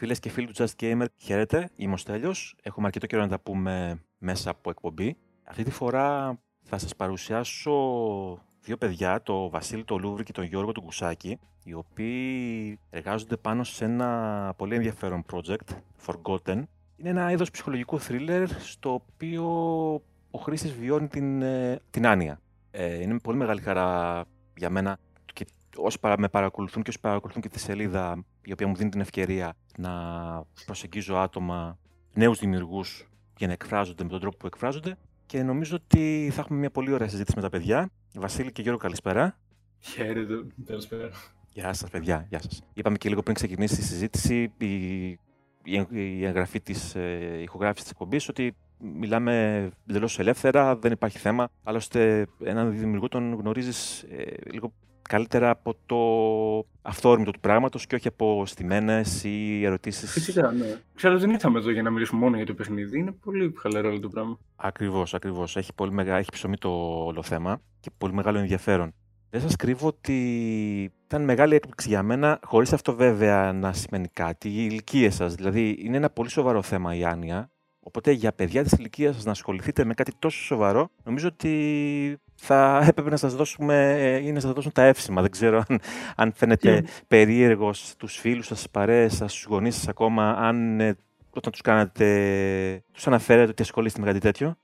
Φίλες και φίλοι του Just Gamer, χαίρετε. Είμαι ο Στέλιος. Έχουμε αρκετό καιρό να τα πούμε μέσα από εκπομπή. Αυτή τη φορά θα σας παρουσιάσω δύο παιδιά, το Βασίλη το Λούβρη και τον Γιώργο του Κουσάκη, οι οποίοι εργάζονται πάνω σε ένα πολύ ενδιαφέρον project, Forgotten. Είναι ένα είδος ψυχολογικού thriller στο οποίο ο χρήστης βιώνει την, ε, την άνοια. Ε, είναι πολύ μεγάλη χαρά για μένα και όσοι με παρακολουθούν και όσοι παρακολουθούν και τη σελίδα η οποία μου δίνει την ευκαιρία να προσεγγίζω άτομα, νέους δημιουργούς για να εκφράζονται με τον τρόπο που εκφράζονται και νομίζω ότι θα έχουμε μια πολύ ωραία συζήτηση με τα παιδιά. Βασίλη και Γιώργο, καλησπέρα. Χαίρετε, καλησπέρα. Γεια σας, παιδιά. Γεια σας. Είπαμε και λίγο πριν ξεκινήσει η συζήτηση, η, η εγγραφή της ε, ηχογράφησης της εκπομπής, ότι μιλάμε εντελώς ελεύθερα, δεν υπάρχει θέμα. Άλλωστε, έναν δημιουργό τον γνωρίζεις ε, λίγο καλύτερα από το αυθόρμητο του πράγματος και όχι από στιμένες ή ερωτήσεις. Φυσικά, ναι. Ξέρω ότι δεν ήρθαμε εδώ για να μιλήσουμε μόνο για το παιχνίδι. Είναι πολύ χαλαρό όλο το πράγμα. Ακριβώς, ακριβώς. Έχει, πολύ μεγα... έχει ψωμί το όλο θέμα και πολύ μεγάλο ενδιαφέρον. Δεν σας κρύβω ότι ήταν μεγάλη έκπληξη για μένα, χωρίς αυτό βέβαια να σημαίνει κάτι, οι ηλικίε σας. Δηλαδή, είναι ένα πολύ σοβαρό θέμα η άνοια. Οπότε για παιδιά της ηλικίας σας να ασχοληθείτε με κάτι τόσο σοβαρό, νομίζω ότι θα έπρεπε να σας δώσουμε ή να σας δώσουν τα εύσημα. Δεν ξέρω αν, αν φαίνεται yeah. περίεργος στους φίλους σας, στις παρέες σας, στους γονείς σας ακόμα, αν ε, όταν τους κάνατε, τους αναφέρετε ότι ασχολείστε με κάτι τέτοιο.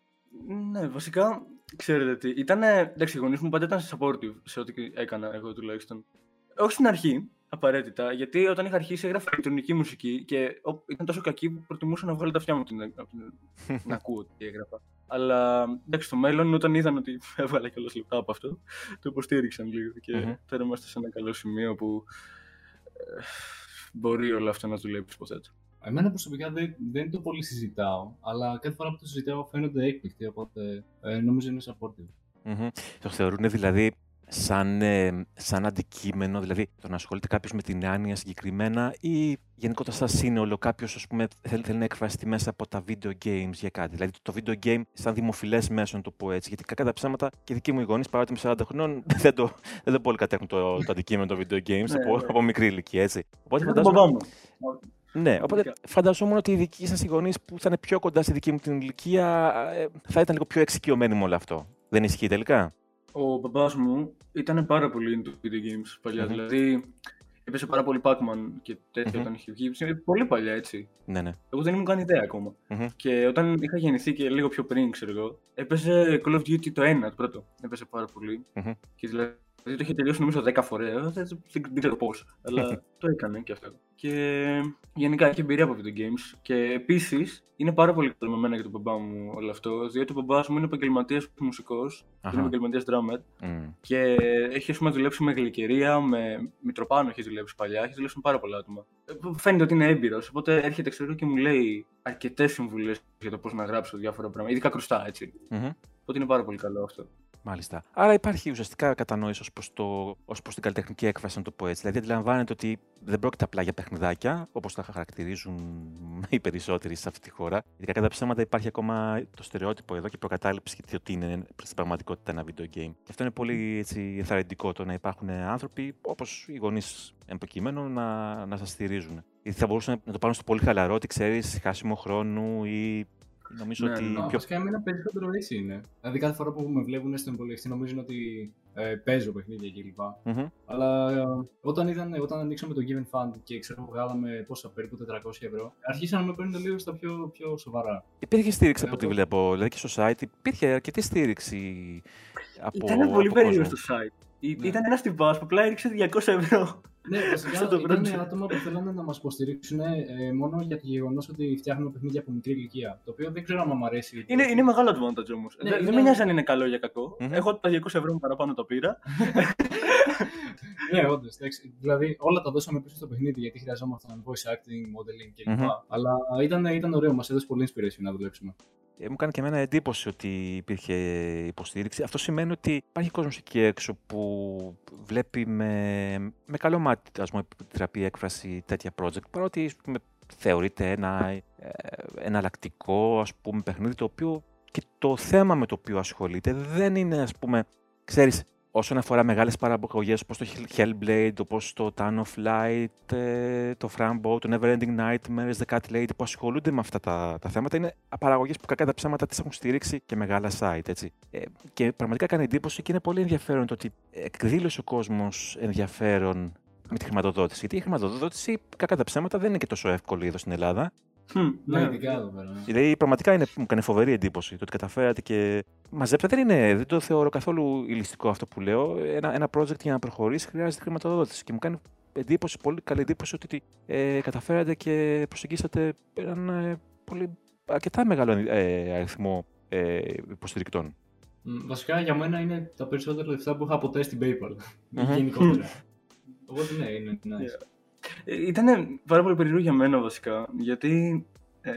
Ναι, βασικά, ξέρετε τι, ήταν, εντάξει, οι γονείς μου πάντα ήταν supportive σε ό,τι έκανα εγώ τουλάχιστον. Όχι στην αρχή, απαραίτητα, γιατί όταν είχα αρχίσει έγραφα ηλεκτρονική μουσική και ήταν τόσο κακή που προτιμούσα να βγάλω τα αυτιά μου την, να ακούω τι έγραφα. Αλλά εντάξει, στο μέλλον, όταν είδαν ότι έβγαλα κιόλα λεπτά από αυτό, το υποστήριξαν λίγο. Και mm-hmm. τώρα είμαστε σε ένα καλό σημείο που ε, μπορεί όλο αυτό να δουλέψει, υποθέτω. Εμένα προσωπικά δεν, δεν το πολύ συζητάω, αλλά κάθε φορά που το συζητάω φαίνονται έκπληκτοι, οπότε ε, νομίζω είναι supportive. Mm-hmm. Το θεωρούν δηλαδή σαν, ε, σαν αντικείμενο, δηλαδή το να ασχολείται κάποιος με την άνοια συγκεκριμένα ή γενικότερα σαν σύνολο κάποιος θέλει, θέλει να εκφραστεί μέσα από τα video games για κάτι. Δηλαδή το video game σαν δημοφιλές μέσο, να το πω έτσι. Γιατί κακά τα ψέματα και δικοί μου οι γονείς παρότι είμαι 40 χρονών δεν το, δεν το πολύ κατέχουν το, το αντικείμενο των video games ναι, από, ναι. από μικρή ηλικία έτσι. Οπότε φαντάζομαι. Ναι, οπότε φανταζόμουν ότι οι δικοί σας οι γονείς που θα είναι πιο κοντά στη δική μου την ηλικία ε, θα ήταν λίγο πιο εξοικειωμένοι με όλο αυτό. Δεν ισχύει τελικά; Ο μπαμπάς μου ήταν πάρα πολύ into video games παλιά. Mm-hmm. Δηλαδή, έπαιζε πάρα πολύ Pac-Man και τέτοια mm-hmm. όταν είχε βγει. Πολύ παλιά έτσι. Ναι, ναι. Εγώ δεν ήμουν καν ιδέα ακόμα. Mm-hmm. Και όταν είχα γεννηθεί και λίγο πιο πριν, ξέρω εγώ, έπαιζε Call of Duty το 1, το πρώτο. Έπαιζε πάρα πολύ. Mm-hmm. Και δηλαδή Δηλαδή το είχε τελειώσει νομίζω 10 φορές. Δεν, δεν, ξέρω πώς. αλλά το έκανε και αυτό. Και γενικά έχει εμπειρία από video games. Και επίσης είναι πάρα πολύ καλό με μένα για τον μπαμπά μου όλο αυτό. Διότι ο μπαμπάς μου είναι επαγγελματίας μουσικός. Είναι επαγγελματίας drummer. Mm. Και έχει ας πούμε, δουλέψει με γλυκερία, με Μητροπάνο έχει δουλέψει παλιά. Έχει δουλέψει με πάρα πολλά άτομα. Ε, φαίνεται ότι είναι έμπειρος. Οπότε έρχεται ξέρω και μου λέει αρκετές συμβουλές για το πώς να γράψω διάφορα πράγματα. Ειδικά κρουστά έτσι. Mm-hmm. Οπότε είναι πάρα πολύ καλό αυτό. Μάλιστα. Άρα υπάρχει ουσιαστικά κατανόηση ως προς ως προς την καλλιτεχνική έκφραση, να το πω έτσι. Δηλαδή, αντιλαμβάνεται ότι δεν πρόκειται απλά για παιχνιδάκια, όπως τα χαρακτηρίζουν οι περισσότεροι σε αυτή τη χώρα. Γιατί κατά ψέματα υπάρχει ακόμα το στερεότυπο εδώ και η προκατάληψη γιατί ότι είναι στην πραγματικότητα ένα video game. Και αυτό είναι πολύ έτσι, εθαρρυντικό το να υπάρχουν άνθρωποι όπως οι γονείς εμποκειμένου να, να σας στηρίζουν. Γιατί θα μπορούσαν να το πάρουν στο πολύ χαλαρό, ότι ξέρεις, χάσιμο χρόνου ή Νομίζω ναι, ότι. Ναι, πιο... Βασικά, εμένα περισσότερο έτσι είναι. Δηλαδή, κάθε φορά που με βλέπουν στον υπολογιστή, νομίζουν ότι ε, παίζω παιχνίδια κλπ. Mm-hmm. Αλλά ε, όταν, ήταν, όταν ανοίξαμε το Given Fund και ξέρω βγάλαμε πόσα περίπου 400 ευρώ, αρχίσαν να με παίρνουν λίγο στα πιο, πιο σοβαρά. Υπήρχε στήριξη από ό,τι βλέπω. Δηλαδή και στο site υπήρχε αρκετή στήριξη από. Ήταν πολύ περίεργο στο site. Ναι. Ήταν ένας τυπάς που απλά έριξε 200 ευρώ. Ναι, βασικά το ήταν άτομα που θέλανε να μας υποστηρίξουν ε, μόνο για το γεγονός ότι φτιάχνουμε παιχνίδια από μικρή ηλικία. Το οποίο δεν ξέρω αν μου αρέσει. Είναι, είναι μεγάλο advantage όμως. Ναι, δεν, είναι... με νοιάζει αν είναι καλό ή κακό. Mm-hmm. Εγώ τα 200 ευρώ μου παραπάνω το πήρα. ναι, όντως. Δηλαδή όλα τα δώσαμε πίσω στο παιχνίδι γιατί χρειαζόμασταν voice acting, modeling κλπ. Mm-hmm. Αλλά ήταν, ήταν ωραίο, μας έδωσε πολύ inspiration να δουλέψουμε. Ε, μου κάνει και εμένα εντύπωση ότι υπήρχε υποστήριξη. Αυτό σημαίνει ότι υπάρχει κόσμος εκεί έξω που βλέπει με, με καλό μάτι, ας πούμε, επιτραπεί έκφραση τέτοια project, παρότι πούμε, θεωρείται ένα ε, εναλλακτικό ας πούμε, παιχνίδι το οποίο και το θέμα με το οποίο ασχολείται δεν είναι, ας πούμε, ξέρεις, όσον αφορά μεγάλες παραγωγές όπως το Hellblade, όπως το Town of Light, ε, το Frambo, το Neverending Nightmares, The Cat Lady που ασχολούνται με αυτά τα, τα θέματα, είναι παραγωγές που κακά τα ψέματα τις έχουν στηρίξει και μεγάλα site. Έτσι. Ε, και πραγματικά κάνει εντύπωση και είναι πολύ ενδιαφέρον το ότι εκδήλωσε ο κόσμος ενδιαφέρον με τη χρηματοδότηση. Γιατί η χρηματοδότηση, κακά τα ψέματα, δεν είναι και τόσο εύκολη εδώ στην Ελλάδα. Ναι, ειδικά εδώ πέρα. Ναι. Δηλαδή, πραγματικά είναι, μου κάνει φοβερή εντύπωση το ότι καταφέρατε και μαζέψατε. Δεν, είναι, δεν το θεωρώ καθόλου ηλιστικό αυτό που λέω. Ένα, ένα project για να προχωρήσει χρειάζεται χρηματοδότηση. Και μου κάνει εντύπωση, πολύ καλή εντύπωση ότι ε, καταφέρατε και προσεγγίσατε έναν ε, πολύ, αρκετά μεγάλο ε, αριθμό ε, υποστηρικτών. Βασικά για μένα είναι τα περισσότερα λεφτά που είχα ποτέ στην PayPal. Mm-hmm. Γενικότερα. Οπότε ναι, είναι nice. Yeah. Ε, ήταν πάρα πολύ περίεργο για μένα βασικά, γιατί ε,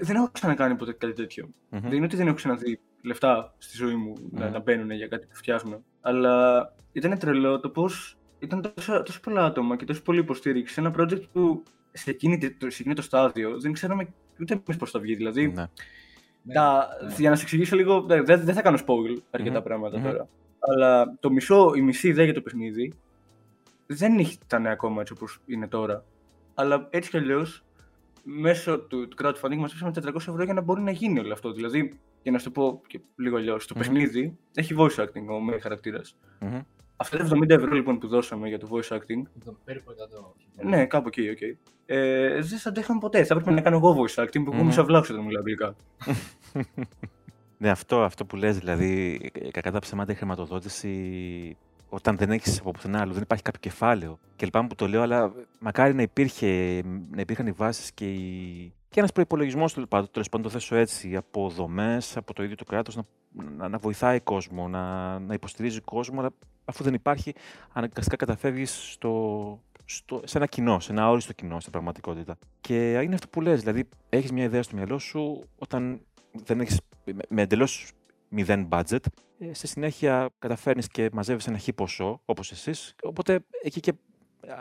δεν έχω ξανακάνει ποτέ κάτι τέτοιο. Mm-hmm. Δεν είναι ότι δεν έχω ξαναδεί λεφτά στη ζωή μου mm-hmm. να, να μπαίνουν για κάτι που φτιάχνω. Αλλά ήταν τρελό το πώς ήταν τόσο, τόσο πολλά άτομα και τόσο πολύ υποστήριξη σε ένα project που σε, εκείνη, σε εκείνο το στάδιο δεν ξέραμε ούτε εμείς πώς θα βγει. Δηλαδή, ναι. Τα, ναι. Για να σα εξηγήσω λίγο, δεν, δεν θα κάνω spoil αρκετά mm-hmm. πράγματα mm-hmm. τώρα. Αλλά το μισό, η μισή ιδέα για το παιχνίδι δεν ήταν ακόμα έτσι όπως είναι τώρα. Αλλά έτσι κι αλλιώς, μέσω του, του crowdfunding μαζέψαμε 400 ευρώ για να μπορεί να γίνει όλο αυτό. Δηλαδή, για να σου το πω και λίγο αλλιώς, το mm-hmm. παιχνίδι έχει voice acting ο main χαρακτήρας. Mm-hmm. Αυτά τα 70 ευρώ λοιπόν που δώσαμε για το voice acting. Περίπου 100. Ναι, κάπου εκεί, okay. Okay. Ε, δεν θα τα 'χαμε ποτέ. Θα έπρεπε να κάνω εγώ voice acting που εγώ μισό βλάξω όταν μιλάω αγγλικά. Ναι, αυτό, αυτό που λες, δηλαδή, κακά τα ψέματα η χρηματοδότηση όταν δεν έχεις από πουθενά άλλο, δεν υπάρχει κάποιο κεφάλαιο. Και λυπάμαι που το λέω, αλλά μακάρι να, υπήρχε, να υπήρχαν οι βάσεις και, οι... και ένας προπολογισμό, τέλος πάντων, το θέσω έτσι, από δομές, από το ίδιο το κράτος, να, να, να, βοηθάει κόσμο, να, να υποστηρίζει κόσμο, αλλά αφού δεν υπάρχει, αναγκαστικά καταφεύγεις στο, στο, σε ένα κοινό, σε ένα όριστο κοινό στην πραγματικότητα. Και είναι αυτό που λες, δηλαδή έχεις μια ιδέα στο μυαλό σου όταν δεν έχεις με, με εντελώς μηδέν budget. Ε, σε συνέχεια καταφέρνεις και μαζεύεις ένα χι ποσό, όπως εσείς. Οπότε εκεί και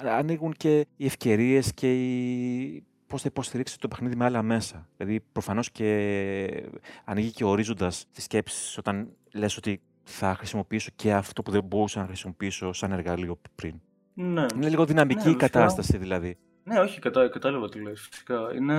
ανοίγουν και οι ευκαιρίες και οι... πώς θα υποστηρίξετε το παιχνίδι με άλλα μέσα. Δηλαδή προφανώς και ανοίγει και ορίζοντας τις σκέψεις όταν λες ότι θα χρησιμοποιήσω και αυτό που δεν μπορούσα να χρησιμοποιήσω σαν εργαλείο πριν. Ναι. Είναι λίγο δυναμική ναι, η κατάσταση δηλαδή. Ναι, όχι, κατά, κατάλαβα τι λες. Φυσικά. Είναι,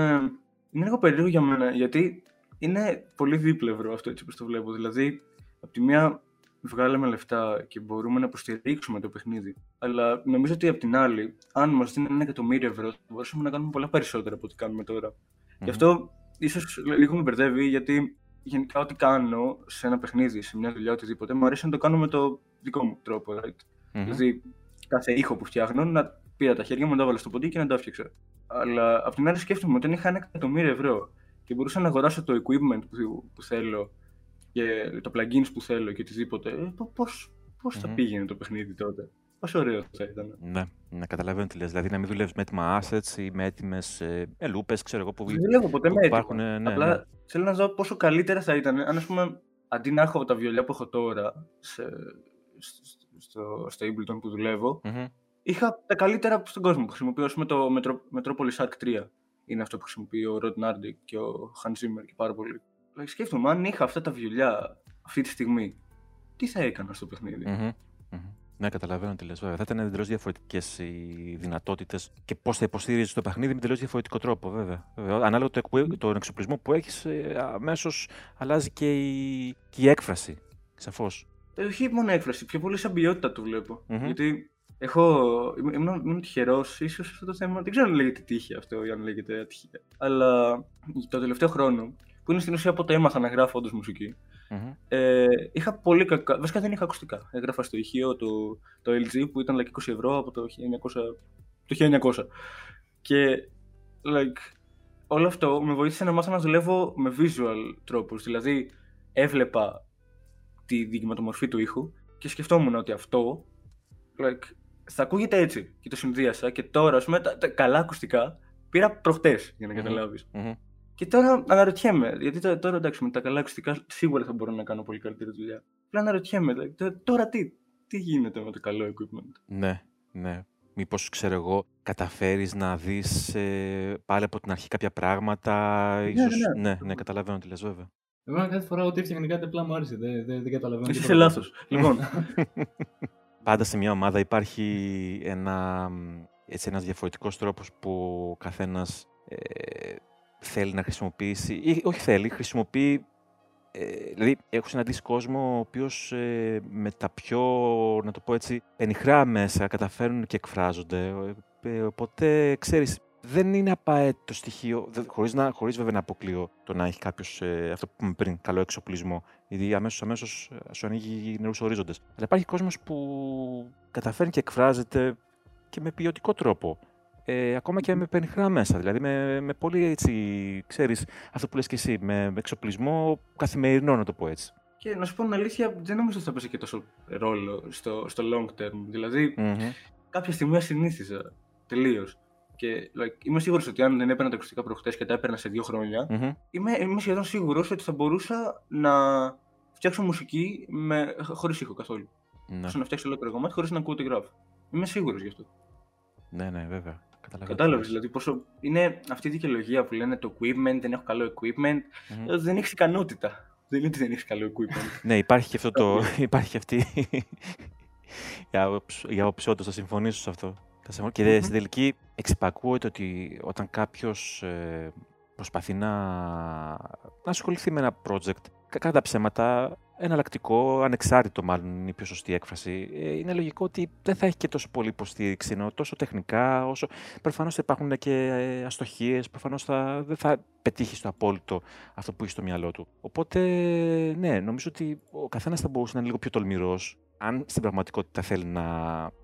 είναι λίγο περίεργο για μένα, γιατί είναι πολύ δίπλευρο αυτό έτσι όπως το βλέπω. Δηλαδή, από τη μία βγάλαμε λεφτά και μπορούμε να υποστηρίξουμε το παιχνίδι. Αλλά νομίζω ότι από την άλλη, αν μας δίνει ένα εκατομμύριο ευρώ, θα μπορούσαμε να κάνουμε πολλά περισσότερα από ό,τι κάνουμε τώρα. Mm-hmm. Γι' αυτό ίσως λίγο με μπερδεύει, γιατί γενικά ό,τι κάνω σε ένα παιχνίδι, σε μια δουλειά, οτιδήποτε, μου αρέσει να το κάνω με το δικό μου τρόπο. Right? Mm-hmm. Δηλαδή, κάθε ήχο που φτιάχνω, να πήρα τα χέρια μου, να το έβαλα στο ποντί και να το έφτιαξα. Αλλά απ' την άλλη σκέφτομαι ότι αν είχα ένα εκατομμύριο ευρώ και μπορούσα να αγοράσω το equipment που, που θέλω και τα plugins που θέλω και οτιδήποτε, ε, πώς, πώς mm-hmm. θα πήγαινε το παιχνίδι τότε; Πόσο ωραίο θα ήταν. Ναι, να καταλαβαίνω τι λες. Δηλαδή να μην δουλεύεις με έτοιμα assets ή με έτοιμες ε, λούπες, ξέρω εγώ που, δεν δουλεύω ποτέ με υπάρχουν. Ναι, Απλά ναι. θέλω να δω πόσο καλύτερα θα ήταν αν, ας πούμε, αντί να έχω τα βιολιά που έχω τώρα σε, στο, στο Ableton που δουλεύω, mm-hmm. είχα τα καλύτερα στον κόσμο που χρησιμοποιώ, πούμε, το Metropolis Arc 3 είναι αυτό που χρησιμοποιεί ο Ροντ Νάρντι και ο Χαν Zimmer και πάρα πολύ. Δηλαδή, σκέφτομαι, αν είχα αυτά τα βιολιά αυτή τη στιγμή, τι θα έκανα στο παιχνίδι; Mm-hmm. Mm-hmm. Ναι, καταλαβαίνω τι λες. Βέβαια, θα ήταν εντελώς διαφορετικές οι δυνατότητες και πώς θα υποστήριζε το παιχνίδι με εντελώς διαφορετικό τρόπο, βέβαια. βέβαια. Ανάλογα το, τον εξοπλισμό που έχεις, ε, αμέσως αλλάζει και η, και η έκφραση. Σαφώς. Ε, όχι μόνο έκφραση, πιο πολύ σαν ποιότητα το βλέπω. Mm-hmm. Γιατί Έχω, ήμουν, ήμουν τυχερός, ίσως αυτό το θέμα. Δεν ξέρω αν λέγεται τύχη αυτό ή αν λέγεται ατυχία. Αλλά το τελευταίο χρόνο, που είναι στην ουσία από το έμαθα να γράφω όντως μουσική, mm-hmm. ε, είχα πολύ κακά. Βασικά δεν είχα ακουστικά. Έγραφα στο ηχείο το, το LG που ήταν like 20 ευρώ από το 1900. Το 1900. Και like, όλο αυτό με βοήθησε να μάθω να δουλεύω με visual τρόπους. Δηλαδή, έβλεπα τη δικαιωματομορφή του ήχου και σκεφτόμουν ότι αυτό like, θα ακούγεται έτσι. Και το συνδύασα και τώρα, ας πούμε, τα, τα καλά ακουστικά πήρα προχτές για να καταλάβεις. Mm-hmm. Και τώρα αναρωτιέμαι, γιατί τώρα, τώρα εντάξει με τα καλά ακουστικά σίγουρα θα μπορώ να κάνω πολύ καλύτερη δουλειά. Απλά αναρωτιέμαι, τώρα τι, τι γίνεται με το καλό equipment; Ναι, ναι. Μήπως ξέρω εγώ, καταφέρεις να δεις ε, πάλι από την αρχή κάποια πράγματα. Ναι, ίσως... ναι, ναι, ναι, καταλαβαίνω τι λες, βέβαια. Εμένα κάθε φορά ότι έφτιαχνε κάτι απλά μου άρεσε. Δεν, δεν, δεν καταλαβαίνω. Εσύ είσαι λάθος. λοιπόν. Πάντα σε μια ομάδα υπάρχει ένα, έτσι, ένας διαφορετικός τρόπος που ο καθένας ε, θέλει να χρησιμοποιήσει, ή όχι θέλει, χρησιμοποιεί ε, δηλαδή, έχω συναντήσει κόσμο ο οποίος ε, με τα πιο, να το πω έτσι, πενιχρά μέσα καταφέρουν και εκφράζονται. Ε, οπότε, ξέρεις, δεν είναι απαραίτητο στοιχείο, χωρίς, να, χωρίς βέβαια να αποκλείω το να έχει κάποιος ε, αυτό που είπαμε πριν, καλό εξοπλισμό. Γιατί αμέσω αμέσως ε, σου ανοίγει νερούς ορίζοντες. Αλλά υπάρχει κόσμος που καταφέρνει και εκφράζεται και με ποιοτικό τρόπο. Ε, ακόμα και με πενιχρά μέσα, δηλαδή με, με πολύ έτσι, ξέρεις, αυτό που λες και εσύ, με, εξοπλισμό καθημερινό να το πω έτσι. Και να σου πω την αλήθεια, δεν νομίζω ότι θα παίζει και τόσο ρόλο στο, στο long term. δηλαδη κάποια στιγμή ασυνήθιζα τελείως. Και like, είμαι σίγουρος ότι αν δεν έπαιρνα τα ακουστικά προχτές και τα έπαιρνα σε δύο χρόνια, mm-hmm. είμαι, είμαι σχεδόν σίγουρος ότι θα μπορούσα να φτιάξω μουσική με... χωρίς ήχο καθόλου. Ναι. να φτιάξω ολόκληρο κομμάτι χωρίς να ακούω τη γράφω. Είμαι σίγουρος γι' αυτό. Ναι, ναι, βέβαια. Κατάλαβες δηλαδή πόσο. Είναι αυτή η δικαιολογία που λένε το equipment, δεν έχω καλό equipment. Mm-hmm. Δεν έχεις ικανότητα. Δεν είναι ότι δεν έχεις καλό equipment. ναι, υπάρχει και αυτό το. υπάρχει αυτή. για όποιο θα συμφωνήσω σε αυτό. Και mm-hmm. στην τελική εξυπακούεται ότι όταν κάποιος ε, προσπαθεί να, να ασχοληθεί με ένα project, κατά τα ψέματα, εναλλακτικό, ανεξάρτητο μάλλον είναι η πιο σωστή έκφραση, ε, είναι λογικό ότι δεν θα έχει και τόσο πολύ υποστήριξη, ενώ τόσο τεχνικά, όσο προφανώς θα υπάρχουν και ε, αστοχίες, προφανώς δεν θα πετύχει στο απόλυτο αυτό που έχει στο μυαλό του. Οπότε, ναι, νομίζω ότι ο καθένας θα μπορούσε να είναι λίγο πιο τολμηρός, αν στην πραγματικότητα θέλει να,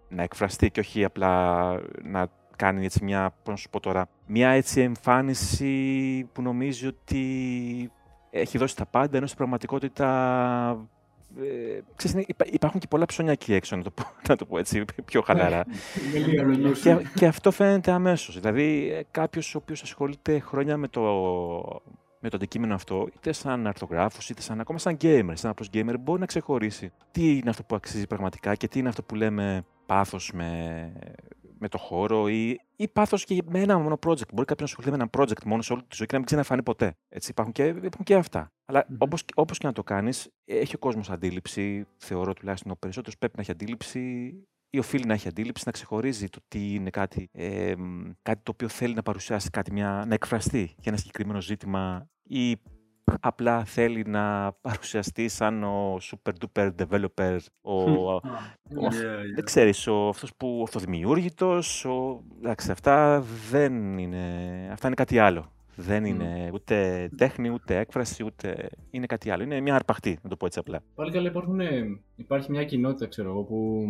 να εκφραστεί και όχι απλά να κάνει έτσι μια, πώς να σου πω τώρα, μια έτσι εμφάνιση που νομίζει ότι έχει δώσει τα πάντα, ενώ στην πραγματικότητα ε, ξέρεις, υπάρχουν και πολλά ψώνια εκεί έξω, να το πω, να το πω έτσι, πιο χαλαρά. Ναι, και, και αυτό φαίνεται αμέσως. Δηλαδή, κάποιος ο οποίος ασχολείται χρόνια με το, με το αντικείμενο αυτό, είτε σαν αρθογράφος, είτε σαν, ακόμα σαν gamer, σαν απλός gamer, μπορεί να ξεχωρίσει τι είναι αυτό που αξίζει πραγματικά και τι είναι αυτό που λέμε πάθος με, με το χώρο ή, ή πάθος και με ένα μόνο project. Μπορεί κάποιος να ασχοληθεί με ένα project μόνο σε όλη τη ζωή και να μην ξαναφάνει ποτέ. Έτσι, υπάρχουν, και, υπάρχουν και αυτά. Αλλά mm-hmm. όπως, όπως και να το κάνεις, έχει ο κόσμος αντίληψη. Θεωρώ τουλάχιστον ο περισσότερος πρέπει να έχει αντίληψη ή οφείλει να έχει αντίληψη, να ξεχωρίζει το τι είναι κάτι, ε, κάτι το οποίο θέλει να παρουσιάσει, κάτι μια, να εκφραστεί για ένα συγκεκριμένο ζήτημα ή απλά θέλει να παρουσιαστεί σαν ο super duper developer, ο, ο, δεν ξέρεις, ο, αυτός που αυτοδημιούργητος, ο, εντάξει, αυτά δεν είναι, αυτά είναι κάτι άλλο. Δεν είναι ούτε τέχνη, ούτε έκφραση, ούτε είναι κάτι άλλο. Είναι μια αρπαχτή, να το πω έτσι απλά. Πάλι καλά υπάρχουν, υπάρχει μια κοινότητα, ξέρω εγώ, που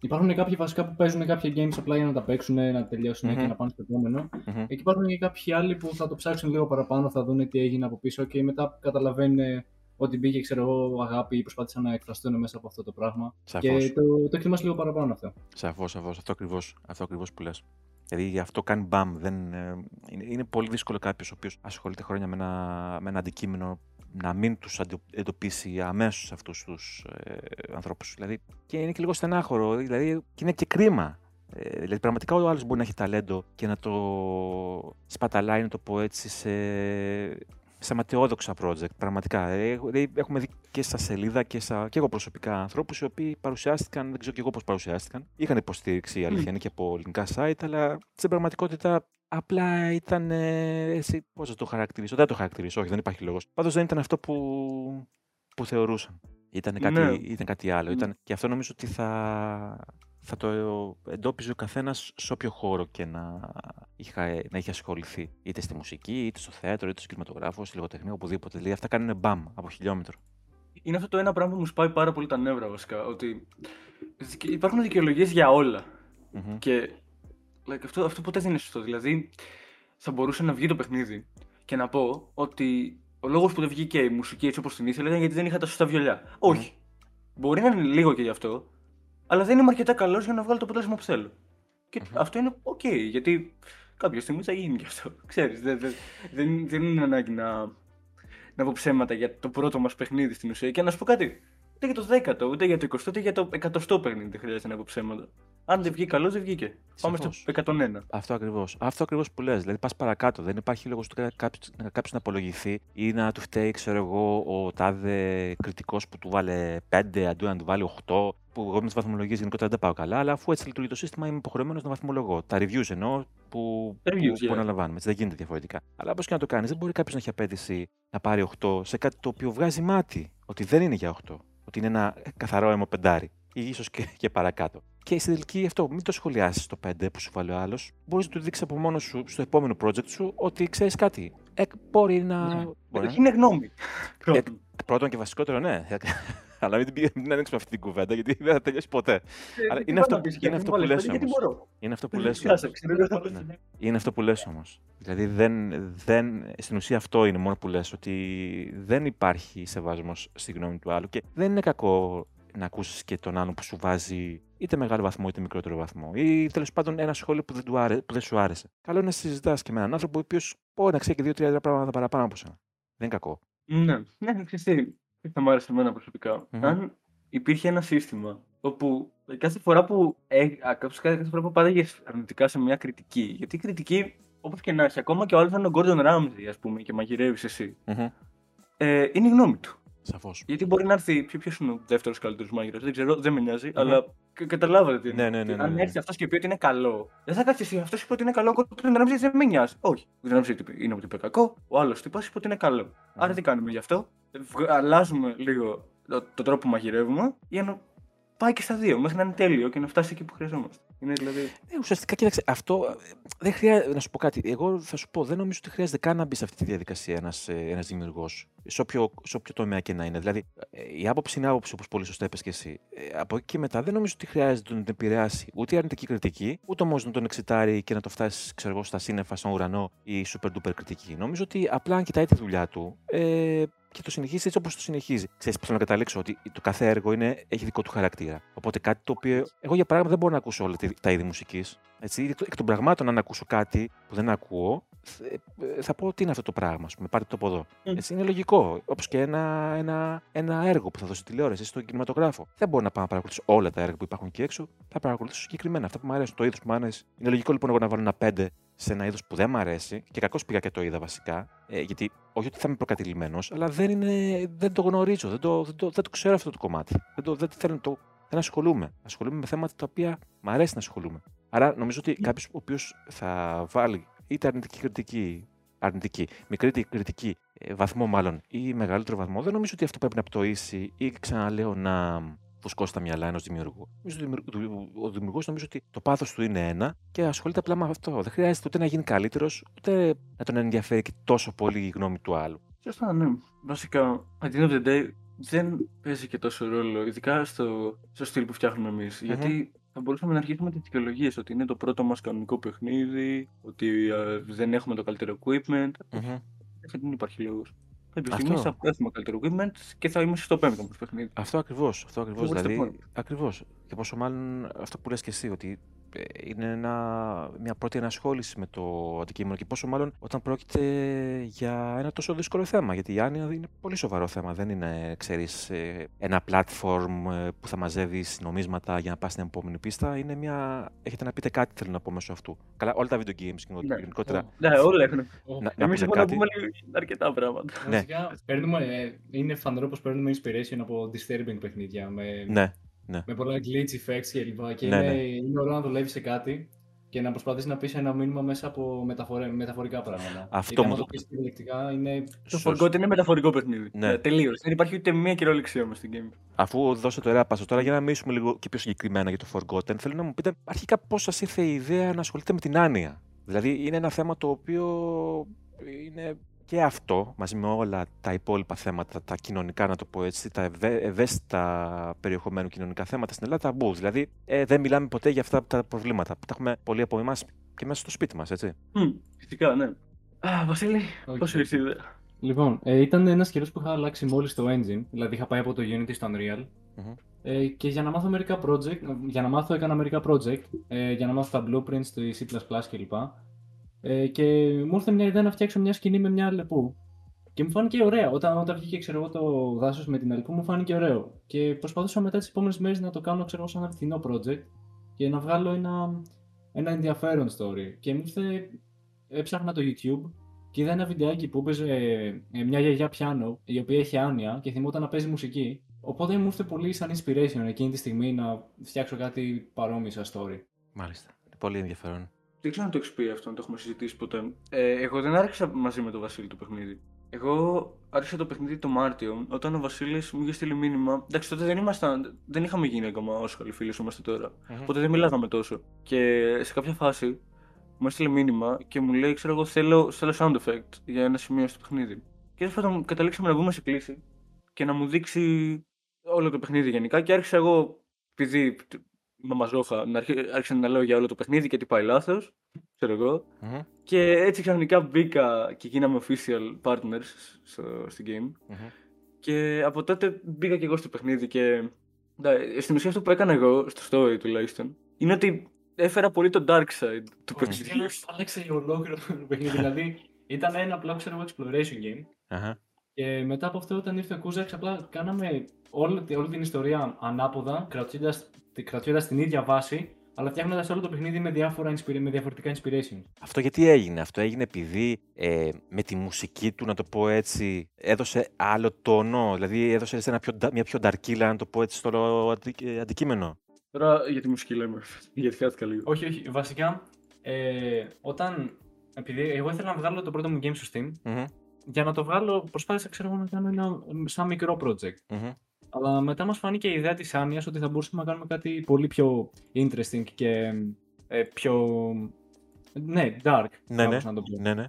Υπάρχουν κάποιοι βασικά που παίζουν κάποια games απλά για να τα παίξουν, να τελειωσουν και να πάνε στο επόμενο. Mm-hmm. Εκεί υπάρχουν και κάποιοι άλλοι που θα το ψάξουν λίγο παραπάνω, θα δουν τι έγινε από πίσω και μετά καταλαβαίνουν ότι μπήκε ξέρω εγώ, αγάπη ή προσπάθησαν να εκφραστούν μέσα από αυτό το πράγμα. Σαφώς. Και το, το εκτιμάς λίγο παραπάνω αυτό. Σαφώς, σαφώς. Αυτό ακριβώς αυτό ακριβώς που λες. Δηλαδή γι' αυτό κάνει μπαμ. Δεν, ε, είναι, είναι πολύ δύσκολο κάποιος ο οποίος ασχολείται χρόνια με ένα, με ένα αντικείμενο να μην τους εντοπίσει αμέσως αυτούς τους ε, ανθρώπους. Δηλαδή, και είναι και λίγο στενάχωρο, δηλαδή, και είναι και κρίμα. Ε, δηλαδή, πραγματικά ο άλλος μπορεί να έχει ταλέντο και να το σπαταλάει, να το πω έτσι, σε, σε ματαιόδοξα project. Πραγματικά. Ε, δηλαδή, έχουμε δει και στα σελίδα και, στα, και εγώ προσωπικά ανθρώπους οι οποίοι παρουσιάστηκαν, δεν ξέρω και εγώ πώς παρουσιάστηκαν. Είχαν υποστήριξη, η αλήθεια είναι και από ελληνικά site, αλλά στην πραγματικότητα Απλά ήταν. εσύ, πώς θα το χαρακτηρίσω. Δεν το χαρακτηρίσω, όχι, δεν υπάρχει λόγος. Πάντως δεν ήταν αυτό που, που θεωρούσαν. Ήταν κάτι, ναι. ήταν κάτι άλλο. Ήταν, και αυτό νομίζω ότι θα, θα το εντόπιζε ο καθένας σε όποιο χώρο και να, είχα, να είχε ασχοληθεί. Είτε στη μουσική, είτε στο θέατρο, είτε στο κινηματογράφο, στη λογοτεχνία, οπουδήποτε. Δηλαδή αυτά κάνουν μπαμ από χιλιόμετρο. Είναι αυτό το ένα πράγμα που μου σπάει πάρα πολύ τα νεύρα βασικά. Ότι υπάρχουν δικαιολογίες για όλα. Mm-hmm. Και like, αυτό, αυτό ποτέ δεν είναι σωστό. Δηλαδή, θα μπορούσε να βγει το παιχνίδι και να πω ότι ο λόγος που δεν βγήκε η μουσική έτσι όπως την ήθελα ήταν γιατί δεν είχα τα σωστά βιολιά. Mm. Όχι. Μπορεί να είναι λίγο και γι' αυτό, αλλά δεν είμαι αρκετά καλός για να βγάλω το αποτέλεσμα που θέλω. Και mm-hmm. αυτό είναι okay, okay, γιατί κάποια στιγμή θα γίνει γι' αυτό. Ξέρεις, δεν, δεν, δεν, δεν είναι ανάγκη να, να πω ψέματα για το πρώτο μας παιχνίδι στην ουσία. Και να σου πω κάτι, ούτε για το δέκατο, ούτε για το εικοστό, ούτε για το εκατοστό παιχνίδι δεν χρειάζεται να πω ψέματα. Αν δεν βγήκε καλός, δεν βγήκε. Πάμε στο 101. Αυτό ακριβώς. Αυτό ακριβώς που λες. Δηλαδή πας παρακάτω. Δεν υπάρχει λόγος κάποιος να απολογηθεί ή να του φταίει, ξέρω εγώ, ο τάδε κριτικός που του βάλε 5 αντί να του βάλει 8. Που εγώ με τις βαθμολογίες γενικότερα δεν πάω καλά, αλλά αφού έτσι λειτουργεί το σύστημα, είμαι υποχρεωμένος να βαθμολογώ. Τα reviews εννοώ που, reviews, που, yeah. που αναλαμβάνουμε. Έτσι δεν γίνεται διαφορετικά. Αλλά όπως και να το κάνεις, δεν μπορεί κάποιος να έχει απέτηση να πάρει 8 σε κάτι το οποίο βγάζει μάτι. Ότι δεν είναι για 8. Ότι είναι ένα καθαρό αιμοπεντάρι ή ίσως και, και παρακάτω. Και στην τελική αυτό, μην το σχολιάσεις το 5 που σου βάλει ο άλλος. Μπορείς να του δείξεις από μόνος σου στο επόμενο project σου ότι ξέρεις κάτι. Ε, μπορεί να. Ναι. Μπορεί Είναι γνώμη. Ε, πρώτον και βασικότερο, ναι. Αλλά μην, μην ανοίξουμε αυτή την κουβέντα γιατί δεν θα τελειώσει ποτέ. Ε, Αλλά είναι αυτό, είναι αυτό που λες όμως. Είναι αυτό που λες όμως. Είναι αυτό που λες όμως. Δηλαδή δεν, δεν, στην ουσία αυτό είναι μόνο που λες, ότι δεν υπάρχει σεβασμός στη γνώμη του άλλου και δεν είναι κακό να ακούσεις και τον άλλον που σου βάζει είτε μεγάλο βαθμό είτε μικρότερο βαθμό. Ή τέλος πάντων ένα σχόλιο που δεν, του άρε, που δεν σου άρεσε. Καλό είναι να συζητάς και με έναν άνθρωπο ο οποίος μπορεί να ξέρει και δύο-τρία πράγματα παραπάνω από σένα. Δεν είναι κακό. Ναι, ναι, ξέρεις θα μου άρεσε εμένα προσωπικά. Mm-hmm. Αν υπήρχε ένα σύστημα όπου κάθε φορά που, ε, κάθε φορά που αρνητικά σε μια κριτική, γιατί η κριτική, όπως και να έχει, ακόμα και ο άλλος είναι ο Gordon Ramsay, ας πούμε, και μαγειρεύεις εσύ, mm-hmm. ε, είναι η γνώμη του. Σαφώς. Γιατί μπορεί να έρθει. Ποιο είναι ο δεύτερος καλύτερος μάγειρας, δεν ξέρω, δεν με νοιάζει, mm-hmm. αλλά καταλάβατε τι είναι. Ναι, ναι, ναι, ναι, Αν ναι. έρθει αυτός και πει ότι είναι καλό, δεν θα κάτσει εσύ. Αυτός είπε ότι είναι καλό, ο Gordon Ramsay δεν με νοιάζει. Όχι. Ο Gordon Ramsay είναι ότι είπε κακό, ο άλλος τύπος είπε ότι είναι καλό. Mm-hmm. Άρα τι κάνουμε γι' αυτό; Αλλάζουμε λίγο τον το τρόπο που μαγειρεύουμε για να πάει και στα δύο, μέχρι να είναι τέλειο και να φτάσει εκεί που χρειαζόμαστε. Είναι δηλαδή... Ναι, ουσιαστικά, κοίταξε, αυτό ε, δεν χρειάζεται. Να σου πω κάτι. Εγώ θα σου πω, δεν νομίζω ότι χρειάζεται καν να μπει σε αυτή τη διαδικασία ένας ένας ε, δημιουργός, σε όποιο, σε όποιο τομέα και να είναι. Δηλαδή, ε, η άποψη είναι άποψη, όπως πολύ σωστά είπες και εσύ. Από εκεί και μετά δεν νομίζω ότι χρειάζεται να τον επηρεάσει ούτε η αρνητική κριτική, ούτε όμως να τον εξετάρει και να το φτάσει, ξέρω εγώ, στα σύννεφα, στον ουρανό ή super duper κριτική. Νομίζω ότι απλά αν κοιτάει τη δουλειά του, ε, και το συνεχίζεις έτσι όπως το συνεχίζει. Ξέρεις, θέλω να καταλήξω ότι το κάθε έργο είναι, έχει δικό του χαρακτήρα. Οπότε κάτι το οποίο. Εγώ για παράδειγμα δεν μπορώ να ακούσω όλα τα είδη μουσικής. Εκ των πραγμάτων, αν ακούσω κάτι που δεν ακούω, θα πω τι είναι αυτό το πράγμα. πούμε, πάρτε το από εδώ. Έτσι, είναι λογικό. Όπως και ένα, ένα, ένα έργο που θα δώσει τηλεόραση στον κινηματογράφο. Δεν μπορώ να πάω να παρακολουθήσω όλα τα έργα που υπάρχουν εκεί έξω. Θα παρακολουθήσω συγκεκριμένα αυτά που μου αρέσουν, το είδος που μου αρέσει. Είναι λογικό λοιπόν εγώ να βάλω ένα πέντε σε ένα είδος που δεν μου αρέσει και κακώς πήγα και το είδα βασικά. Ε, γιατί όχι ότι θα είμαι προκατηλημένος, αλλά δεν, είναι, δεν το γνωρίζω, δεν το, δεν το, δεν το ξέρω αυτό το κομμάτι. Δεν, το, δεν, θέλω, το, δεν ασχολούμαι. Ασχολούμαι με θέματα τα οποία μου αρέσει να ασχολούμαι. Άρα νομίζω ότι κάποιος ο οποίος θα βάλει είτε αρνητική κριτική, αρνητική, μικρή κριτική, ε, βαθμό μάλλον ή μεγαλύτερο βαθμό, δεν νομίζω ότι αυτό πρέπει να πτωίσει ή ξαναλέω να φουσκώσει τα μυαλά ενός δημιουργού. Ο δημιουργός νομίζω ότι το πάθος του είναι ένα και ασχολείται απλά με αυτό. Δεν χρειάζεται ούτε να γίνει καλύτερος, ούτε να τον ενδιαφέρει και τόσο πολύ η γνώμη του άλλου. Σωστά, ναι. Βασικά, at the end of the day, δεν παίζει και τόσο ρόλο, ειδικά στο, στο στυλ που φτιάχνουμε εμείς. Mm-hmm. Γιατί θα μπορούσαμε να αρχίσουμε τις δικαιολογίες ότι είναι το πρώτο μας κανονικό παιχνίδι, ότι uh, δεν έχουμε το καλύτερο equipment. Mm-hmm. Δεν υπάρχει λόγος. Κάποια στιγμή θα έχουμε καλύτερο equipment και θα είμαστε στο πέμπτο μα παιχνίδι. Αυτό ακριβώς. Αυτό ακριβώς, δηλαδή, ακριβώς. Και πόσο μάλλον αυτό που λες και εσύ, ότι ε, είναι ένα, μια πρώτη ενασχόληση με το αντικείμενο και πόσο μάλλον όταν πρόκειται για ένα τόσο δύσκολο θέμα. Γιατί η Άνοια είναι πολύ σοβαρό θέμα. Δεν είναι, ξέρεις, ε, ένα platform ε, που θα μαζεύει νομίσματα για να πας στην επόμενη πίστα. Είναι μια... Έχετε να πείτε κάτι, θέλω να πω μέσω αυτού. Καλά, όλα τα video games ναι. γενικότερα. Ναι, όλα έχουν. Εμείς έχουμε να πούμε αρκετά πράγματα. Ναι. Παίρνουμε, είναι φανερό πως παίρνουμε inspiration από disturbing παιχνίδια. Με... Ναι. Ναι. Με πολλά glitch effects και λοιπά. Και ναι, είναι, ναι. είναι ωραίο να δουλεύεις σε κάτι και να προσπαθείς να πεις ένα μήνυμα μέσα από μεταφορε... μεταφορικά πράγματα. Αυτό μου το πεις κυριολεκτικά είναι. Το Forgotten είναι μεταφορικό παιχνίδι. Ναι. Ε, Τελείως. Δεν υπάρχει ούτε μία κυριολεξία όμως στην game. Αφού δώσω το ωραία πάσο τώρα για να μιλήσουμε λίγο και πιο συγκεκριμένα για το Forgotten, θέλω να μου πείτε αρχικά πώς σας ήρθε η ιδέα να ασχοληθείτε με την άνοια. Δηλαδή είναι ένα θέμα το οποίο είναι και αυτό, μαζί με όλα τα υπόλοιπα θέματα, τα κοινωνικά, να το πω έτσι, τα ευαίσθητα περιεχομένου κοινωνικά θέματα στην Ελλάδα, ταμπού. Δηλαδή, ε, δεν μιλάμε ποτέ για αυτά τα προβλήματα που τα έχουμε πολλοί από εμάς και μέσα στο σπίτι μας, έτσι. Mm, φυσικά, ναι. Α, Βασίλη, okay. πώς ήρθε η ιδέα. Λοιπόν, ε, ήταν ένας καιρός που είχα αλλάξει μόλις το engine, δηλαδή είχα πάει από το Unity στο Unreal. Mm-hmm. Ε, και για να μάθω μερικά project, για να μάθω έκανα μερικά project, ε, για να μάθω τα blueprints, το C++ κλπ. Ε, και μου ήρθε μια ιδέα να φτιάξω μια σκηνή με μια αλεπού. Και μου φάνηκε ωραία. Όταν, όταν βγήκε ξέρω, εγώ, το δάσος με την αλεπού, μου φάνηκε ωραίο. Και προσπαθούσα μετά τις επόμενες μέρες να το κάνω ξέρω, σαν ένα φθηνό project. και να βγάλω ένα, ένα ενδιαφέρον story. Και μου ήρθε, έψαχνα το YouTube και είδα ένα βιντεάκι που έπαιζε ε, μια γιαγιά πιάνο, η οποία έχει άνοια και θυμόταν να παίζει μουσική. Οπότε μου ήρθε πολύ σαν inspiration εκείνη τη στιγμή να φτιάξω κάτι παρόμοιο σαν story. Μάλιστα. Πολύ ενδιαφέρον. Δεν ξέρω αν το έχεις πει αυτό, αν το έχουμε συζητήσει ποτέ. Ε, εγώ δεν άρχισα μαζί με τον Βασίλη το παιχνίδι. Εγώ άρχισα το παιχνίδι το Μάρτιο, όταν ο Βασίλης μου είχε στείλει μήνυμα. Εντάξει, τότε δεν, ήμασταν, δεν είχαμε γίνει ακόμα όσο καλοί φίλοι είμαστε τώρα. Mm-hmm. Οπότε δεν μιλάγαμε τόσο. Και σε κάποια φάση μου έστειλε μήνυμα και μου λέει: Ξέρω εγώ, θέλω, θέλω sound effect για ένα σημείο στο παιχνίδι. Και τέλος καταλήξαμε να βγούμε σε κλίση και να μου δείξει όλο το παιχνίδι γενικά. Και άρχισα εγώ, επειδή με μαζόχα, να άρχισα να λέω για όλο το παιχνίδι και τι πάει λάθος. Ξέρω εγώ. Mm-hmm. Και έτσι ξαφνικά μπήκα και γίναμε official partners στο, στο game. Mm-hmm. Και από τότε μπήκα και εγώ στο παιχνίδι και. στην ουσία αυτό που έκανα εγώ, στο story τουλάχιστον, είναι ότι έφερα πολύ το dark side του mm. παιχνιδιού. Άλλαξε ολόκληρο το παιχνίδι. δηλαδή ήταν ένα απλό ξέρω exploration game. Uh-huh. Και μετά από αυτό, όταν ήρθε ο Κούζαξ, απλά κάναμε όλη, όλη την ιστορία ανάποδα, κρατώντας την ίδια βάση, αλλά φτιάχνοντας όλο το παιχνίδι με, διάφορα, με διαφορετικά inspiration. Αυτό γιατί έγινε, Αυτό έγινε επειδή ε, με τη μουσική του, να το πω έτσι, έδωσε άλλο τόνο, δηλαδή έδωσε ένα πιο, μια πιο νταρκίλα, να το πω έτσι, στο αντικείμενο. Τώρα για τη μουσική λέμε, γιατί χάθηκα λίγο. Όχι, όχι, βασικά, ε, όταν, επειδή εγώ ήθελα να βγάλω το πρώτο μου game στο Steam, mm-hmm. για να το βγάλω προσπάθησα ξέρω, να κάνω ένα σαν μικρό project. Mm-hmm. Αλλά μετά μας φάνηκε η ιδέα της Άνοιας ότι θα μπορούσαμε να κάνουμε κάτι πολύ πιο interesting και ε, πιο... Ναι, dark. Ναι, ναι, να το πω. ναι, ναι.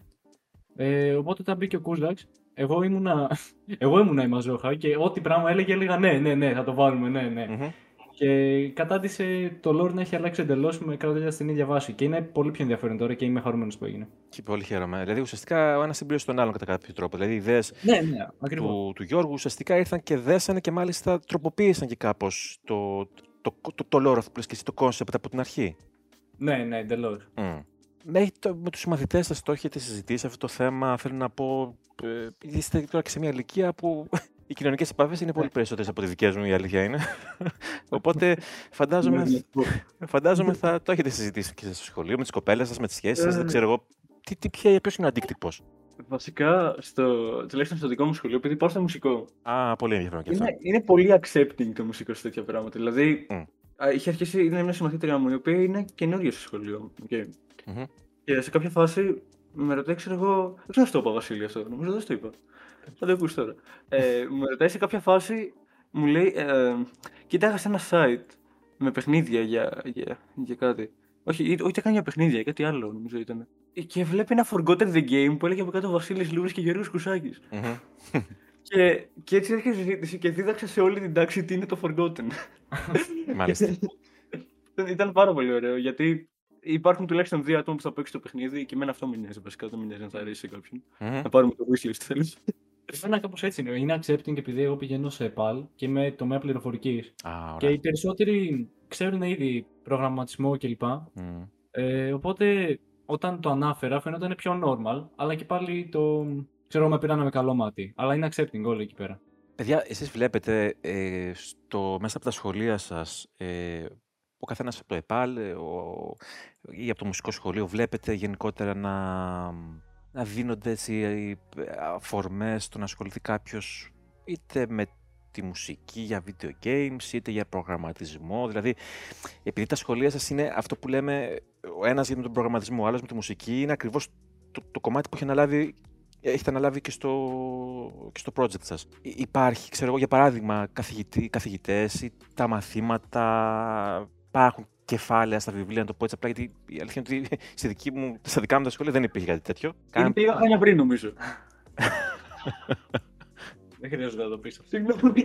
Ε, οπότε όταν μπήκε ο Κούσλαξ, εγώ ήμουνα, εγώ ήμουνα η Μαζόχα και ό,τι πράγμα έλεγε έλεγα ναι, ναι, ναι, θα το βάλουμε, ναι, ναι. Mm-hmm. Και κατάντησε το lore να έχει αλλάξει εντελώς με κρατώντας την ίδια βάση. Και είναι πολύ πιο ενδιαφέρον τώρα και είμαι χαρούμενος που έγινε. Και πολύ χαίρομαι. Δηλαδή ουσιαστικά ο ένας συμπλήρωσε τον άλλον κατά κάποιο τρόπο. Δηλαδή οι ιδέες ναι, ναι, του, του Γιώργου ουσιαστικά ήρθαν και δέσανε και μάλιστα τροποποίησαν και κάπως το, το, το, το, το lore αυτό που λες και εσύ, το concept από την αρχή. Ναι, ναι, εντελώς. Mm. Με, με τους μαθητέ σας το έχετε συζητήσει αυτό το θέμα. Θέλω να πω. Ε, είστε τώρα και σε μια ηλικία που οι κοινωνικές επαφές είναι πολύ περισσότερες από τις δικές μου, η αλήθεια είναι. Οπότε φαντάζομαι, φαντάζομαι θα το έχετε συζητήσει και στο σχολείο με τις κοπέλες σας, με τις σχέσεις σας. Δεν ξέρω εγώ. Τι, τι, ποιος είναι ο αντίκτυπος; Βασικά, στο, τουλάχιστον στο δικό μου σχολείο, επειδή πάω στο μουσικό. Α, πολύ ενδιαφέρον και αυτό. Είναι, είναι πολύ accepting το μουσικό σε τέτοια πράγματα. Δηλαδή, mm. είχε αρχίσει, είναι μια συμμαθήτρια μου, η οποία είναι καινούργια στο σχολείο. Okay. Mm-hmm. Και σε κάποια φάση με ρωτάει, ξέρω εγώ. Δεν ξέρω αν το είπα, Βασίλη, αυτό. Νομίζω δεν το είπα. Θα το ακούσει τώρα. Ε, μου ρωτάει σε κάποια φάση, μου λέει, ε, κοίταγα σε ένα site με παιχνίδια για, για, για κάτι. Όχι, όχι ήταν για παιχνίδια, για κάτι άλλο νομίζω ήταν. Και βλέπει ένα Forgotten the Game που έλεγε από κάτω Βασίλης Λούβη και Γιώργο Κουσάκης. και, και έτσι έρχεται η συζήτηση και δίδαξα σε όλη την τάξη τι είναι το Forgotten. Μάλιστα. ήταν πάρα πολύ ωραίο γιατί υπάρχουν τουλάχιστον δύο άτομα που θα παίξει το παιχνίδι και εμένα αυτό με νοιάζει. Βασικά δεν με νοιάζει να θα αρέσει σε κάποιον. Να πάρουμε το wishlist θέλεις. Εμένα κάπως έτσι είναι. Είναι accepting επειδή εγώ πηγαίνω σε ΕΠΑΛ και είμαι τομέα πληροφορικής. και οι περισσότεροι ξέρουν ήδη προγραμματισμό κλπ. Mm. Ε, οπότε όταν το ανάφερα φαίνονταν πιο normal, αλλά και πάλι το. Ξέρω, με πήραν με καλό μάτι. Αλλά είναι accepting όλοι εκεί πέρα. Παιδιά, εσείς βλέπετε ε, στο, μέσα από τα σχολεία σας, ε, ο καθένας από το ΕΠΑΛ ε, ο, ή από το μουσικό σχολείο, βλέπετε γενικότερα να να δίνονται έτσι αφορμές στο να ασχοληθεί κάποιος είτε με τη μουσική για video games, είτε για προγραμματισμό. Δηλαδή, επειδή τα σχολεία σας είναι αυτό που λέμε, ο ένας για τον προγραμματισμό, ο άλλος με τη μουσική, είναι ακριβώς το, το κομμάτι που έχει αναλάβει έχετε αναλάβει και στο, και στο project σας. Υπάρχει, ξέρω εγώ, για παράδειγμα, καθηγητές ή τα μαθήματα, υπάρχουν κεφάλαια στα βιβλία, να το πω έτσι απλά, γιατί η αλήθεια είναι ότι στη δική μου, στα δικά μου τα σχόλια δεν υπήρχε κάτι τέτοιο. Είναι λίγα χρόνια πριν, νομίζω. δεν χρειάζεται να το πεις. Συγγνώμη.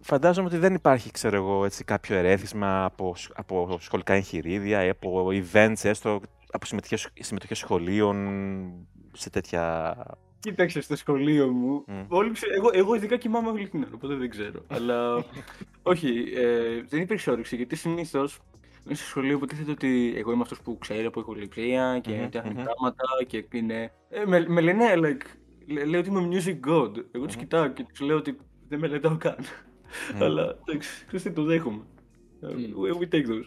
Φαντάζομαι ότι δεν υπάρχει, ξέρω εγώ, έτσι, κάποιο ερέθισμα από, από σχολικά εγχειρίδια ή από events, έστω από συμμετοχές, σχολείων σε τέτοια Κοίταξε στο σχολείο μου. Mm. Όλοι εγώ, εγώ ειδικά κοιμάμαι όλη την ώρα, οπότε δεν ξέρω. Αλλά όχι, ε, δεν υπήρξε όρεξη γιατί συνήθως μέσα στο σχολείο υποτίθεται ότι εγώ είμαι αυτός που ξέρει από οικοληψία και mm-hmm, φτιάχνει mm-hmm. πράγματα και είναι. Ε, με, με λένε, like, λέω ότι είμαι music god. Εγώ του mm-hmm. κοιτάω και τους λέω ότι δεν με λετάω καν. Mm. Αλλά εντάξει, ξέρετε, το δέχομαι. We take those.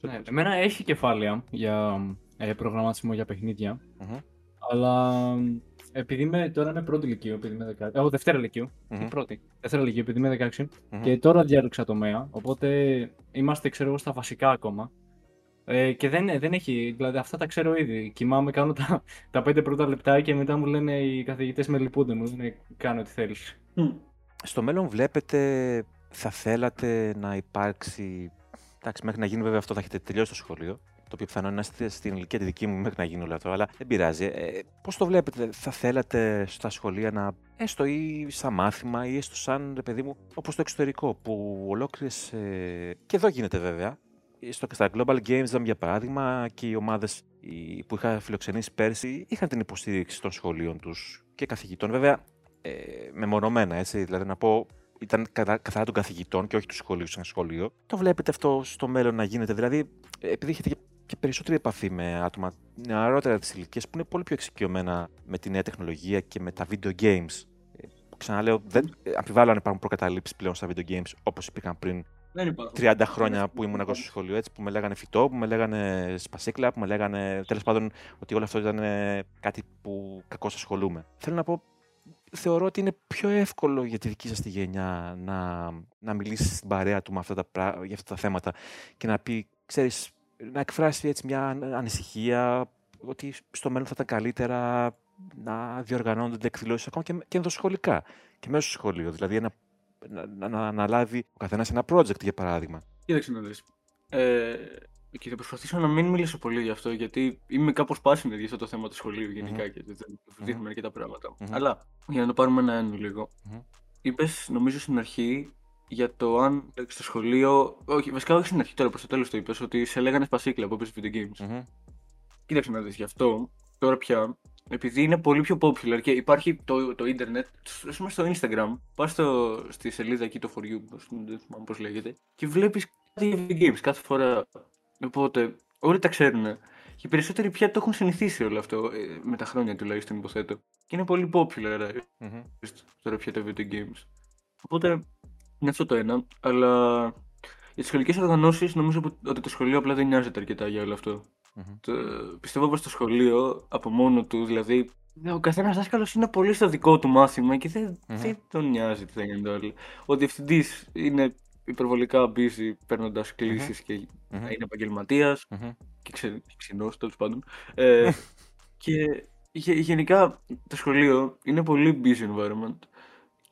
Ναι, εμένα έχει κεφάλαια για ε, προγραμματισμό για παιχνίδια. Mm-hmm. Αλλά επειδή είμαι, τώρα είμαι πρώτη ηλικίου, επειδή είμαι 16. Εγώ δευτέρα ηλικίου. Mm-hmm. Πρώτη. Δευτέρα ηλικίου, επειδή είμαι 16. Mm-hmm. Και τώρα διάλεξα τομέα. Οπότε είμαστε, ξέρω εγώ, στα βασικά ακόμα. Ε, και δεν, δεν έχει, δηλαδή αυτά τα ξέρω ήδη. Κοιμάμαι, κάνω τα, τα πέντε πρώτα λεπτά και μετά μου λένε οι καθηγητές με λυπούνται, μου λένε κάνω ό,τι θέλεις. Mm. Στο μέλλον βλέπετε, θα θέλατε να υπάρξει. Εντάξει, μέχρι να γίνει βέβαια αυτό θα έχετε τελειώσει το σχολείο το οποίο πιθανόν να είστε στην ηλικία τη δική μου μέχρι να γίνει όλο αυτό, αλλά δεν πειράζει. Ε, Πώς το βλέπετε, θα θέλατε στα σχολεία να έστω ή σαν μάθημα ή έστω σαν ρε παιδί μου, όπως το εξωτερικό, που ολόκληρες. Ε, και εδώ γίνεται βέβαια. Στο, στα Global Games, για παράδειγμα, και οι ομάδες που είχα φιλοξενήσει πέρσι είχαν την υποστήριξη των σχολείων τους και καθηγητών. Βέβαια, ε, μεμονωμένα, έτσι. Δηλαδή, να πω, ήταν καθαρά των καθηγητών και όχι του σχολείου σαν σχολείο. Το βλέπετε αυτό στο μέλλον να γίνεται. Δηλαδή, επειδή έχετε και περισσότερη επαφή με άτομα νεαρότερα τη ηλικία που είναι πολύ πιο εξοικειωμένα με τη νέα τεχνολογία και με τα video games. Ε, ξαναλέω, δεν αμφιβάλλω αν υπάρχουν προκαταλήψεις πλέον στα video games όπως υπήρχαν πριν 30 χρόνια που ήμουν εγώ στο σχολείο, έτσι, που με λέγανε φυτό, που με λέγανε σπασίκλα, που με λέγανε τέλος πάντων ότι όλο αυτό ήταν ε, κάτι που κακώ ασχολούμαι. Θέλω να πω, θεωρώ ότι είναι πιο εύκολο για τη δική σας τη γενιά να, να μιλήσεις στην παρέα του με αυτά τα, για αυτά τα θέματα και να πει, ξέρεις, να εκφράσει έτσι μια ανησυχία ότι στο μέλλον θα ήταν καλύτερα να διοργανώνονται εκδηλώσεις ακόμα και, και ενδοσχολικά και μέσω στο σχολείο. Δηλαδή να, να, να αναλάβει ο καθένας ένα project για παράδειγμα. Κοίταξε να δεις. Ε, και θα προσπαθήσω να μην μιλήσω πολύ γι' αυτό, γιατί είμαι κάπως πάσιμη για αυτό το θέμα του σχολείου γενικά mm-hmm. και δεν δείχνουμε αρκετά πράγματα. Mm-hmm. Αλλά για να το πάρουμε ένα-ένα λίγο. Mm-hmm. Είπες, νομίζω στην αρχή, για το αν στο σχολείο. Όχι, βασικά όχι στην αρχή, τώρα προς το τέλος το είπες, ότι σε λέγανε σπασίκλα που έπαιζε video games. Mm-hmm. Κοίταξε να δεις γι' αυτό. Τώρα πια, επειδή είναι πολύ πιο popular και υπάρχει το, το ίντερνετ, ας πούμε στο Instagram, πας στη σελίδα εκεί το for you, δεν θυμάμαι πώς λέγεται, και βλέπεις κάτι για video games κάθε φορά. Οπότε όλοι τα ξέρουν. Και οι περισσότεροι πια το έχουν συνηθίσει όλο αυτό, ε, με τα χρόνια τουλάχιστον υποθέτω. Και είναι πολύ popular mm-hmm. τώρα πια τα video games. Οπότε είναι αυτό το ένα, αλλά για τι σχολικές οργανώσεις νομίζω ότι το σχολείο απλά δεν νοιάζεται αρκετά για όλο αυτό. Mm-hmm. Το, πιστεύω πως το σχολείο από μόνο του, δηλαδή ο καθένας δάσκαλος είναι πολύ στο δικό του μάθημα και δεν, mm-hmm. δεν τον νοιάζει τι θα γίνεται όλοι. Ο διευθυντής είναι υπερβολικά busy παίρνοντας κλήσεις mm-hmm. και mm-hmm. είναι επαγγελματίας mm-hmm. και ξε, ξινός τέλος πάντων. Ε, και γενικά το σχολείο είναι πολύ busy environment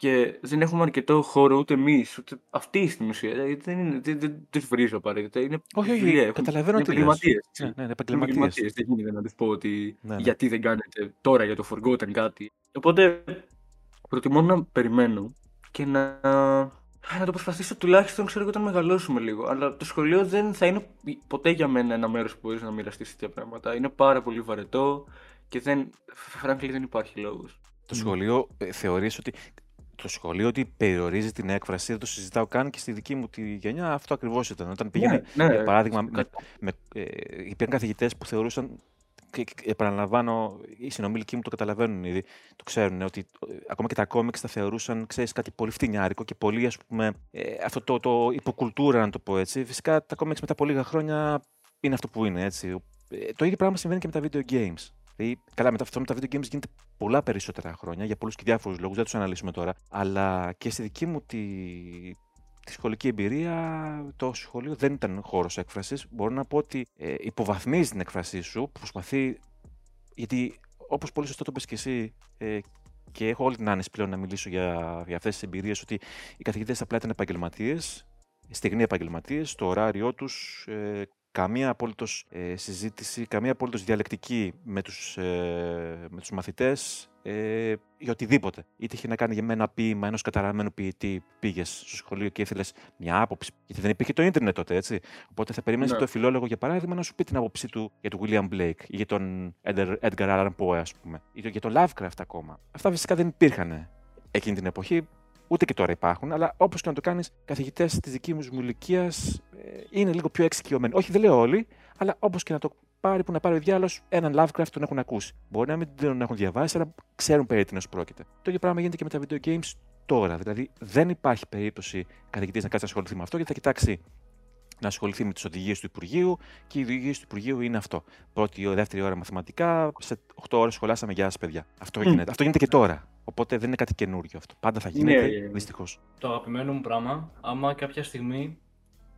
και δεν έχουμε αρκετό χώρο ούτε εμείς, ούτε αυτοί στην ουσία. Δηλαδή δεν, είναι, δεν, δεν τους βρίζω απαραίτητα. Είναι όχι, όχι, έχουν, καταλαβαίνω ότι επαγγελματίες. Ναι, ναι, επαγγελματίες. Δεν γίνεται να τους πω ότι ναι, ναι. γιατί δεν κάνετε τώρα για το Forgotten κάτι. Οπότε προτιμώ να περιμένω και να, να το προσπαθήσω τουλάχιστον ξέρω όταν μεγαλώσουμε λίγο. Αλλά το σχολείο δεν θα είναι ποτέ για μένα ένα μέρος που μπορείς να μοιραστείς τέτοια πράγματα. Είναι πάρα πολύ βαρετό και δεν, frankly, δεν υπάρχει λόγος. Το σχολείο ε, θεωρείς ότι το σχολείο ότι περιορίζει την έκφραση, δεν το συζητάω καν και στη δική μου τη γενιά. Αυτό ακριβώς ήταν. Όταν πήγαινε, ναι, ναι, για παράδειγμα, με, με, ε, υπήρχαν καθηγητές που θεωρούσαν. Και, επαναλαμβάνω, οι συνομιλικοί μου το καταλαβαίνουν ήδη, το ξέρουν, ότι ε, ακόμα και τα κόμιξ τα θεωρούσαν, ξέρεις, κάτι πολύ φτηνιάρικο και πολύ, ας πούμε, ε, αυτό το, το υποκουλτούρα, να το πω έτσι. Φυσικά τα κόμιξ μετά από λίγα χρόνια είναι αυτό που είναι, έτσι. Ε, το ίδιο πράγμα συμβαίνει και με τα video games. Δηλαδή, καλά, με αυτό με τα video games γίνεται πολλά περισσότερα χρόνια για πολλούς και διάφορους λόγους, δεν τους αναλύσουμε τώρα. Αλλά και στη δική μου τη, τη σχολική εμπειρία, το σχολείο δεν ήταν χώρος έκφρασης. Μπορώ να πω ότι ε, υποβαθμίζει την έκφρασή σου, προσπαθεί. Γιατί, όπως πολύ σωστά το είπε και εσύ, ε, και έχω όλη την άνεση πλέον να μιλήσω για, για αυτές τις εμπειρίες, ότι οι καθηγητές απλά ήταν επαγγελματίες, στιγνοί επαγγελματίες, το ωράριό τους ε, καμία απόλυτος ε, συζήτηση, καμία απόλυτος διαλεκτική με τους, ε, με τους μαθητές ε, για οτιδήποτε. Είτε είχε να κάνει για ένα ποίημα ενός καταραμένου ποιητή, πήγες στο σχολείο και ήθελες μια άποψη. Γιατί δεν υπήρχε το ίντερνετ τότε, έτσι. Οπότε θα περίμενε ναι. το φιλόλογο, για παράδειγμα, να σου πει την άποψή του για τον William Blake ή για τον Edgar Allan Poe, ας πούμε, ή για τον Lovecraft ακόμα. Αυτά φυσικά δεν υπήρχαν εκείνη την εποχή. Ούτε και τώρα υπάρχουν, αλλά όπως και να το κάνεις, καθηγητές της δικής μου ηλικίας ε, είναι λίγο πιο εξοικειωμένοι. Όχι, δεν λέω όλοι, αλλά όπως και να το πάρει που να πάρει ο διάλογο, έναν Lovecraft τον έχουν ακούσει. Μπορεί να μην τον έχουν διαβάσει, αλλά ξέρουν περί τίνος πρόκειται. Το ίδιο πράγμα γίνεται και με τα video games τώρα. Δηλαδή, δεν υπάρχει περίπτωση καθηγητής να κάτσει να ασχοληθεί με αυτό γιατί θα κοιτάξει να ασχοληθεί με τις οδηγίες του Υπουργείου και οι οδηγίες του Υπουργείου είναι αυτό. Πρώτη ή δεύτερη ώρα μαθηματικά, σε 8 ώρες σχολάσαμε γεια σα, παιδιά. Αυτό, mm. γίνεται. αυτό γίνεται και τώρα. Οπότε δεν είναι κάτι καινούριο αυτό. Πάντα θα γίνεται, ναι, ναι. δυστυχώς. Το αγαπημένο μου πράγμα, άμα κάποια στιγμή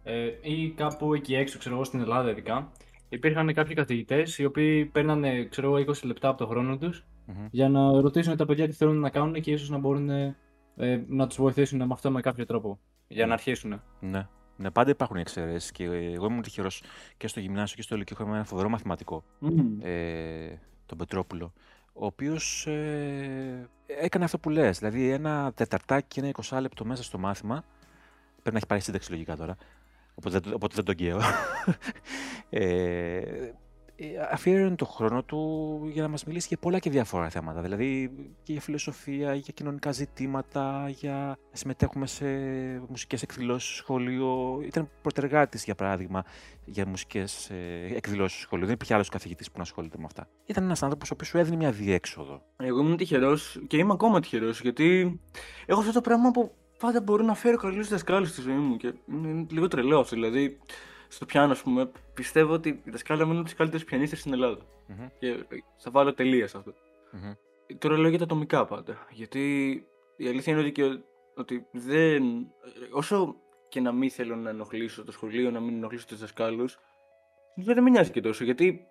ε, ή κάπου εκεί έξω, ξέρω εγώ στην Ελλάδα ειδικά, υπήρχαν κάποιοι καθηγητές οι οποίοι παίρνανε ξέρω, 20 λεπτά από το χρόνο τους mm-hmm. για να ρωτήσουν τα παιδιά τι θέλουν να κάνουν και ίσως να μπορούν ε, να τους βοηθήσουν με αυτό με κάποιο τρόπο για να αρχίσουν. Ναι. Ναι, πάντα υπάρχουν εξαιρέσεις και εγώ ήμουν τυχερός και στο γυμνάσιο και στο λυκείο. Είχαμε ένα φοβερό μαθηματικό, mm. ε, τον Πετρόπουλο, ο οποίος ε, έκανε αυτό που λες. Δηλαδή, ένα τεταρτάκι και ένα 20 λεπτό μέσα στο μάθημα. Πρέπει να έχει πάρει σύνταξη λογικά τώρα. Οπότε, οπότε δεν τον καίω. ε, ε, αφιέρωνε τον χρόνο του για να μας μιλήσει για πολλά και διάφορα θέματα. Δηλαδή και για φιλοσοφία, για κοινωνικά ζητήματα, για να συμμετέχουμε σε μουσικές εκδηλώσεις στο σχολείο. Ήταν προτεργάτης, για παράδειγμα, για μουσικές ε, εκδηλώσεις στο σχολείο. Δεν υπήρχε άλλος καθηγητής που να ασχολείται με αυτά. Ήταν ένας άνθρωπος ο οποίος σου έδινε μια διέξοδο. Εγώ ήμουν τυχερός και είμαι ακόμα τυχερός γιατί έχω αυτό το πράγμα που πάντα μπορώ να φέρω καλούς δασκάλους στη ζωή μου και είναι λίγο τρελό αυτό. Δηλαδή, στο πιάνο, ας πούμε, πιστεύω ότι η δασκάλα μου είναι από τις καλύτερες πιανίστε στην Ελλάδα. Mm-hmm. Και θα βάλω τελεία σε αυτό. Mm-hmm. Τώρα λέω για τα ατομικά πάντα. Γιατί η αλήθεια είναι ότι, και, ότι δεν. Όσο και να μην θέλω να ενοχλήσω το σχολείο, να μην ενοχλήσω τους δασκάλους, δεν με νοιάζει και τόσο. Γιατί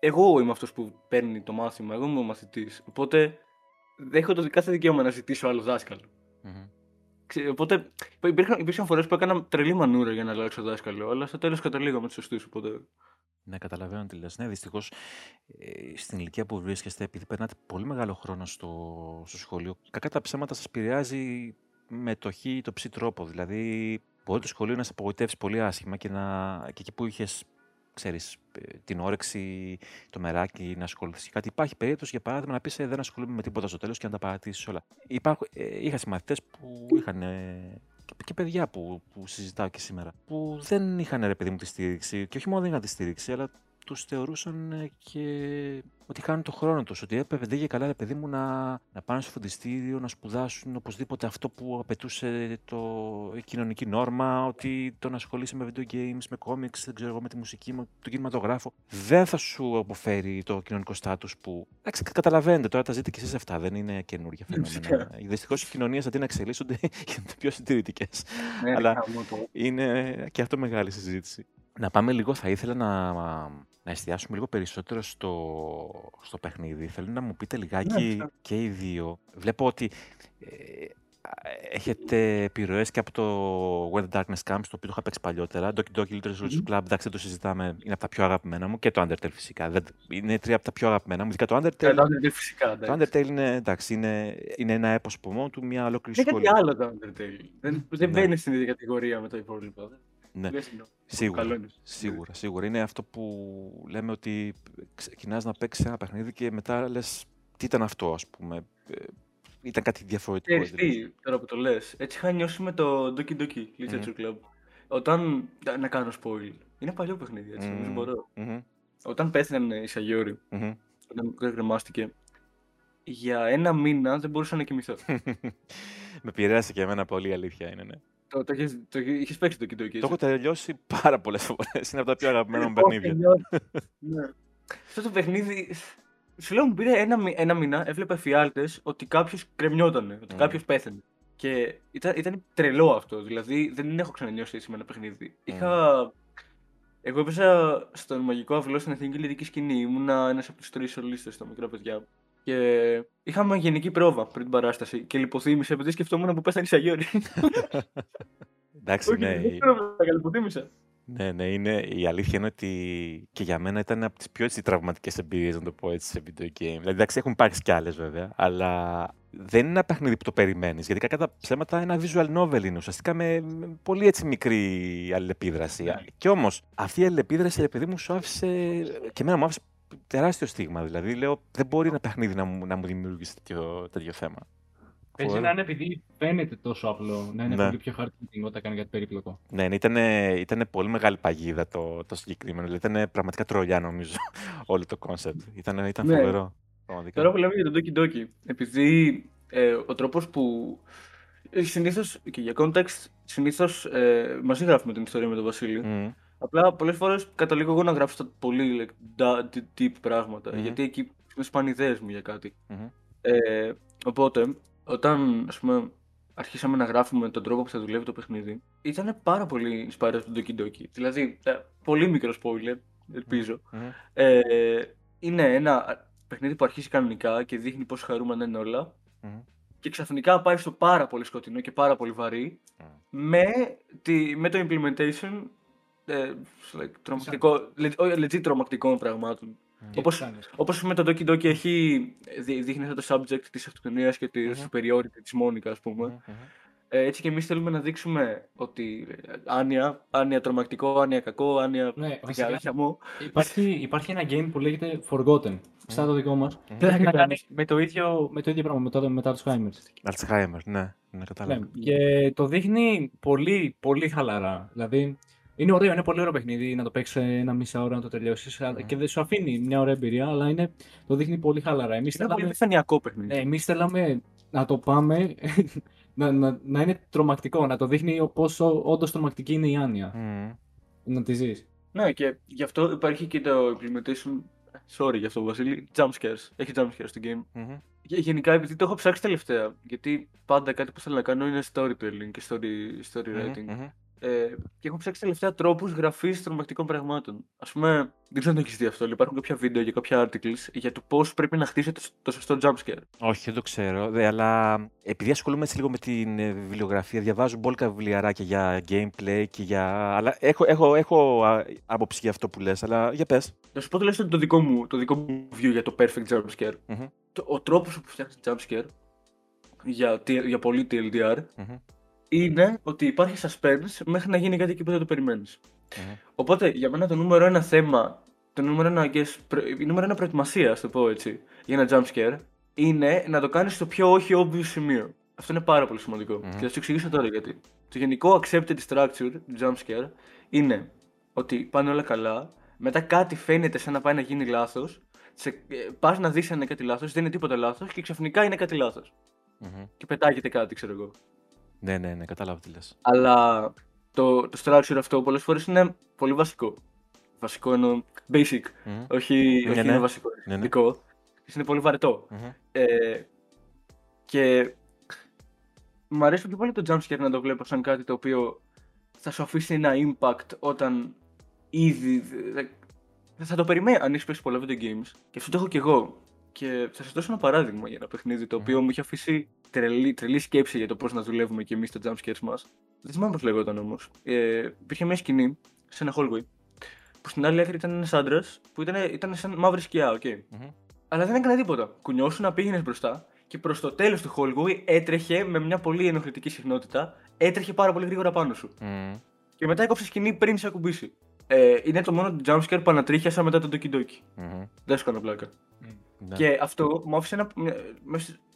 εγώ είμαι αυτός που παίρνει το μάθημα, εγώ είμαι ο μαθητής. Οπότε δεν έχω το κάθε δικαίωμα να ζητήσω άλλο δάσκαλο. Mm-hmm. Οπότε υπήρχαν, υπήρχαν φορές που έκανα τρελή μανούρα για να αλλάξω δάσκαλο, αλλά στο τέλος καταλήγαμε τους σωστούς. Οπότε... Ναι, καταλαβαίνω τι λες. Ναι, δυστυχώς ε, στην ηλικία που βρίσκεστε, επειδή περνάτε πολύ μεγάλο χρόνο στο, στο σχολείο, κακά τα ψέματα σας επηρεάζει με το χ ή το ψ τρόπο. Δηλαδή, μπορεί το σχολείο να σε απογοητεύσει πολύ άσχημα και, να, και εκεί που είχες ξέρεις, ε, την όρεξη, το μεράκι να ασχοληθείς κάτι. Υπάρχει περίπτωση, για παράδειγμα, να πεις ε, δεν ασχολούμαι με τίποτα στο τέλος και να τα παρατήσεις όλα. Υπάρχουν, ε, είχα συμμαθητές που είχαν. Ε, και παιδιά που, που συζητάω και σήμερα, που δεν είχαν ρε παιδί μου τη στήριξη, και όχι μόνο δεν είχαν τη στήριξη, αλλά τους θεωρούσαν ε, και ότι χάνουν το χρόνο τους. Ότι έπρεπε δεν καλά, ρε παιδί μου, να, να πάνε στο φροντιστήριο, να σπουδάσουν οπωσδήποτε αυτό που απαιτούσε το, η κοινωνική νόρμα, ότι το να ασχολείσαι με video games, με comics, δεν ξέρω εγώ, με τη μουσική, με τον κινηματογράφο, δεν θα σου αποφέρει το κοινωνικό στάτου που. Εντάξει, καταλαβαίνετε τώρα, τα ζείτε και εσείς αυτά, δεν είναι καινούργια φαινόμενα. Δυστυχώς οι κοινωνίε αντί να εξελίσσονται γίνονται πιο συντηρητικές. Ναι, Αλλά είναι και αυτό μεγάλη συζήτηση. Να πάμε λίγο, θα ήθελα να, να εστιάσουμε λίγο περισσότερο στο, στο παιχνίδι. Θέλω να μου πείτε λιγάκι ναι, και οι δύο. Βλέπω ότι ε, έχετε επιρροές και από το When the Darkness Comes, το οποίο το είχα παίξει παλιότερα. Doki Doki Little Revolution Club, εντάξει, δεν το συζητάμε, είναι από τα πιο αγαπημένα μου. Και το Undertale φυσικά. Δεν, είναι τρία από τα πιο αγαπημένα μου. Ειδικά το Undertale. το Undertale φυσικά. Το Undertale είναι, εντάξει, είναι, είναι ένα έπο από μόνο του, μια ολόκληρη σχολή. Είναι κάτι άλλο το Undertale. Δεν, δεν ναι. μπαίνει στην ίδια κατηγορία με το υπόλοιπο. Ναι, σίγουρα, σίγουρα, σίγουρα. Είναι αυτό που λέμε ότι ξεκινάς να παίξεις ένα παιχνίδι και μετά λες τι ήταν αυτό, ας πούμε. Ε, ήταν κάτι διαφορετικό. Ε, τι, τώρα που το λες. Έτσι είχα νιώσει με το Doki Doki Literature Club. Όταν. Να κάνω spoil. Είναι παλιό παιχνίδι, έτσι. Mm. μπορώ. Mm-hmm. Όταν πέθανε η Σαγιόρη, mm-hmm. όταν κρεμάστηκε, για ένα μήνα δεν μπορούσα να κοιμηθώ. με πειράσει και εμένα πολύ, αλήθεια είναι, ναι. Το, το, είχες, το είχες παίξει το Kid Το έχω τελειώσει πάρα πολλές φορές. Είναι από τα πιο αγαπημένα μου παιχνίδια. ναι. Αυτό το παιχνίδι. Σου λέω μου πήρε ένα, ένα μήνα, έβλεπε φιάλτες ότι κάποιος κρεμιόταν, ότι mm. κάποιος πέθανε. Και ήταν, ήταν τρελό αυτό. Δηλαδή δεν έχω ξανανιώσει έτσι με ένα παιχνίδι. Mm. Είχα. Εγώ έπαιζα στον μαγικό αυλό στην εθνική λυρική σκηνή. Ήμουνα ένας από τους τρεις σολίστες στα μικρά παιδιά. Και είχαμε γενική πρόβα πριν την παράσταση και λιποθύμησε επειδή σκεφτόμουν που πέθανε η Σαγιόρη. Εντάξει, ναι. Δεν λιποθύμησα. Ναι, ναι, είναι, η αλήθεια είναι ότι και για μένα ήταν από τις πιο έτσι, τραυματικές εμπειρίες, να το πω έτσι, σε video game. Δηλαδή, εντάξει, έχουν υπάρξει κι άλλες βέβαια, αλλά δεν είναι ένα παιχνίδι που το περιμένεις. Γιατί κατά τα ψέματα ένα visual novel είναι ουσιαστικά με, πολύ έτσι μικρή αλληλεπίδραση. Yeah. Ναι. Και όμως αυτή η αλληλεπίδραση, επειδή μου σου άφησε. και εμένα μου άφησε τεράστιο στίγμα. Δηλαδή, λέω, δεν μπορεί ένα παιχνίδι να μου, να μου δημιουργήσει τέτοιο, τέτοιο θέμα. Παίζει να είναι επειδή φαίνεται τόσο απλό, να είναι ναι. πολύ πιο hard όταν κάνει κάτι περίπλοκο. Ναι, ναι ήταν, ήταν πολύ μεγάλη παγίδα το, το συγκεκριμένο. Δηλαδή, ήταν πραγματικά τρολιά, νομίζω, όλο το concept. Ήταν, ήταν ναι. φοβερό. Τώρα που λέμε για το Doki Doki, επειδή ε, ο τρόπος που Ε, συνήθως, και για context, συνήθως ε, μαζί γράφουμε την ιστορία με τον Βασίλη. Mm. Απλά πολλές φορές καταλήγω εγώ να γράψω πολύ like, deep πράγματα. Mm. Γιατί εκεί με σπάνε ιδέε μου για κάτι. Mm-hmm. Ε, οπότε, όταν ας πούμε, αρχίσαμε να γράφουμε τον τρόπο που θα δουλεύει το παιχνίδι, ήταν πάρα πολύ inspired από τον Doki Doki. Δηλαδή, ε, πολύ μικρό spoiler, ελπίζω. Mm-hmm. Ε, είναι ένα παιχνίδι που αρχίζει κανονικά και δείχνει πόσο χαρούμενα είναι όλα. Mm-hmm. Και ξαφνικά πάει στο πάρα πολύ σκοτεινό και πάρα πολύ βαρύ mm. με, τη, με το implementation ε, like, τρομακτικό, legit τρομακτικών πραγμάτων. Mm. Όπως, όπως με το Doki Doki έχει δείχνει αυτό το subject της αυτοκτονίας και της mm-hmm. superiority της Μόνικα, ας πούμε. Mm-hmm. Ε, έτσι και εμείς θέλουμε να δείξουμε ότι ε, άνοια, άνοια τρομακτικό, άνοια κακό, άνοια ναι, μου. Υπάρχει, υπάρχει ένα game που λέγεται Forgotten, σαν το δικό μας. Mm. έχει να κάνεις; με το ίδιο, με το ίδιο πράγμα, με το, με το Alzheimer. Alzheimer, ναι, ναι, κατάλαβα. Ναι, και το δείχνει πολύ, πολύ χαλαρά. Δηλαδή, είναι ωραίο, είναι πολύ ωραίο παιχνίδι να το παίξεις ένα μισά ώρα να το τελειώσεις. Mm. Και δεν σου αφήνει μια ωραία εμπειρία, αλλά είναι, το δείχνει πολύ χαλαρά. Εμείς είναι θέλαμε, πολύ επιφανειακό παιχνίδι. Ναι, εμείς θέλαμε να το πάμε να, να, να είναι τρομακτικό, να το δείχνει πόσο όντως τρομακτική είναι η άνοια. Mm. Να τη ζεις. Ναι, και γι' αυτό υπάρχει και το implementation. Sorry γι' αυτό, Βασίλη. Jump scares. Έχει jump scares στο game. Mm-hmm. Γενικά, επειδή το έχω ψάξει τελευταία. Γιατί πάντα κάτι που θέλω να κάνω είναι storytelling και story, story writing. Mm-hmm. Ε, και έχω ψάξει τελευταία τρόπους γραφής τρομακτικών πραγμάτων. Α πούμε, δεν ξέρω αν το έχεις δει αυτό, αλλά υπάρχουν κάποια βίντεο και κάποια articles για το πώς πρέπει να χτίσετε το σωστό jumpscare. Όχι, δεν το ξέρω. Δε, αλλά επειδή ασχολούμαι έτσι λίγο με την ε, βιβλιογραφία, διαβάζω μπόλκα βιβλιαράκια για gameplay και για. Αλλά έχω, έχω, έχω άποψη για αυτό που λες, αλλά για πες. Να σου πω τουλάχιστον το δικό μου, το δικό μου view για το perfect jumpscare. Mm-hmm. ο τρόπος που φτιάχνεις jumpscare για, για πολύ TLDR mm-hmm είναι ότι υπάρχει suspense μέχρι να γίνει κάτι εκεί που δεν το περιμενει Οπότε για μένα το νούμερο ένα θέμα, το νούμερο ένα, guess, η νούμερο ένα προετοιμασία, το πω έτσι, για ένα jump scare, είναι να το κάνεις στο πιο όχι obvious σημείο. Αυτό είναι πάρα πολύ σημαντικό. Mm-hmm. Και θα σου εξηγήσω τώρα γιατί. Το γενικό accepted structure του jump scare είναι ότι πάνε όλα καλά, μετά κάτι φαίνεται σαν να πάει να γίνει λάθος, ε, πας να δεις αν είναι κάτι λάθος, δεν είναι τίποτα λάθος και ξαφνικά είναι κάτι λάθος. Mm-hmm. Και πετάγεται κάτι, ξέρω εγώ. Ναι, ναι, ναι, κατάλαβα τι λες. Αλλά το, το structure αυτό πολλές φορές είναι πολύ βασικό. Βασικό εννοώ basic, mm-hmm. όχι, ναι, όχι ναι. είναι βασικό, ναι, ναι. Είναι πολύ βαρετό. Mm-hmm. Ε, και μου αρέσει πιο πολύ το jumpscare να το βλέπω σαν κάτι το οποίο θα σου αφήσει ένα impact όταν ήδη. Θα το περιμένεις αν έχεις παίξει πολλά video games. Και αυτό το έχω κι εγώ. Και θα σας δώσω ένα παράδειγμα για ένα παιχνίδι το οποίο mm. μου είχε αφήσει τρελή, τρελή σκέψη για το πώς να δουλεύουμε κι εμείς τα jumpscares μας. Δεν θυμάμαι πώς λέγονταν όμως. Ε, υπήρχε μια σκηνή σε ένα hallway που στην άλλη άκρη ήταν ένας άντρας που ήταν, ήταν σαν μαύρη σκιά, okay. Okay. Mm-hmm. Αλλά δεν έκανε τίποτα. Κουνιόσουν, να πήγαινες μπροστά και προς το τέλος του hallway έτρεχε με μια πολύ ενοχλητική συχνότητα, έτρεχε πάρα πολύ γρήγορα πάνω σου. Mm. Και μετά έκοψε σκηνή πριν σε ακουμπήσει. Ε, είναι το μόνο jumpscare που ανατρίχιασα μετά τον Doki Doki. Mm-hmm. Δεν σου κάνω πλάκα. Mm. Ναι. Και αυτό μου άφησε ένα,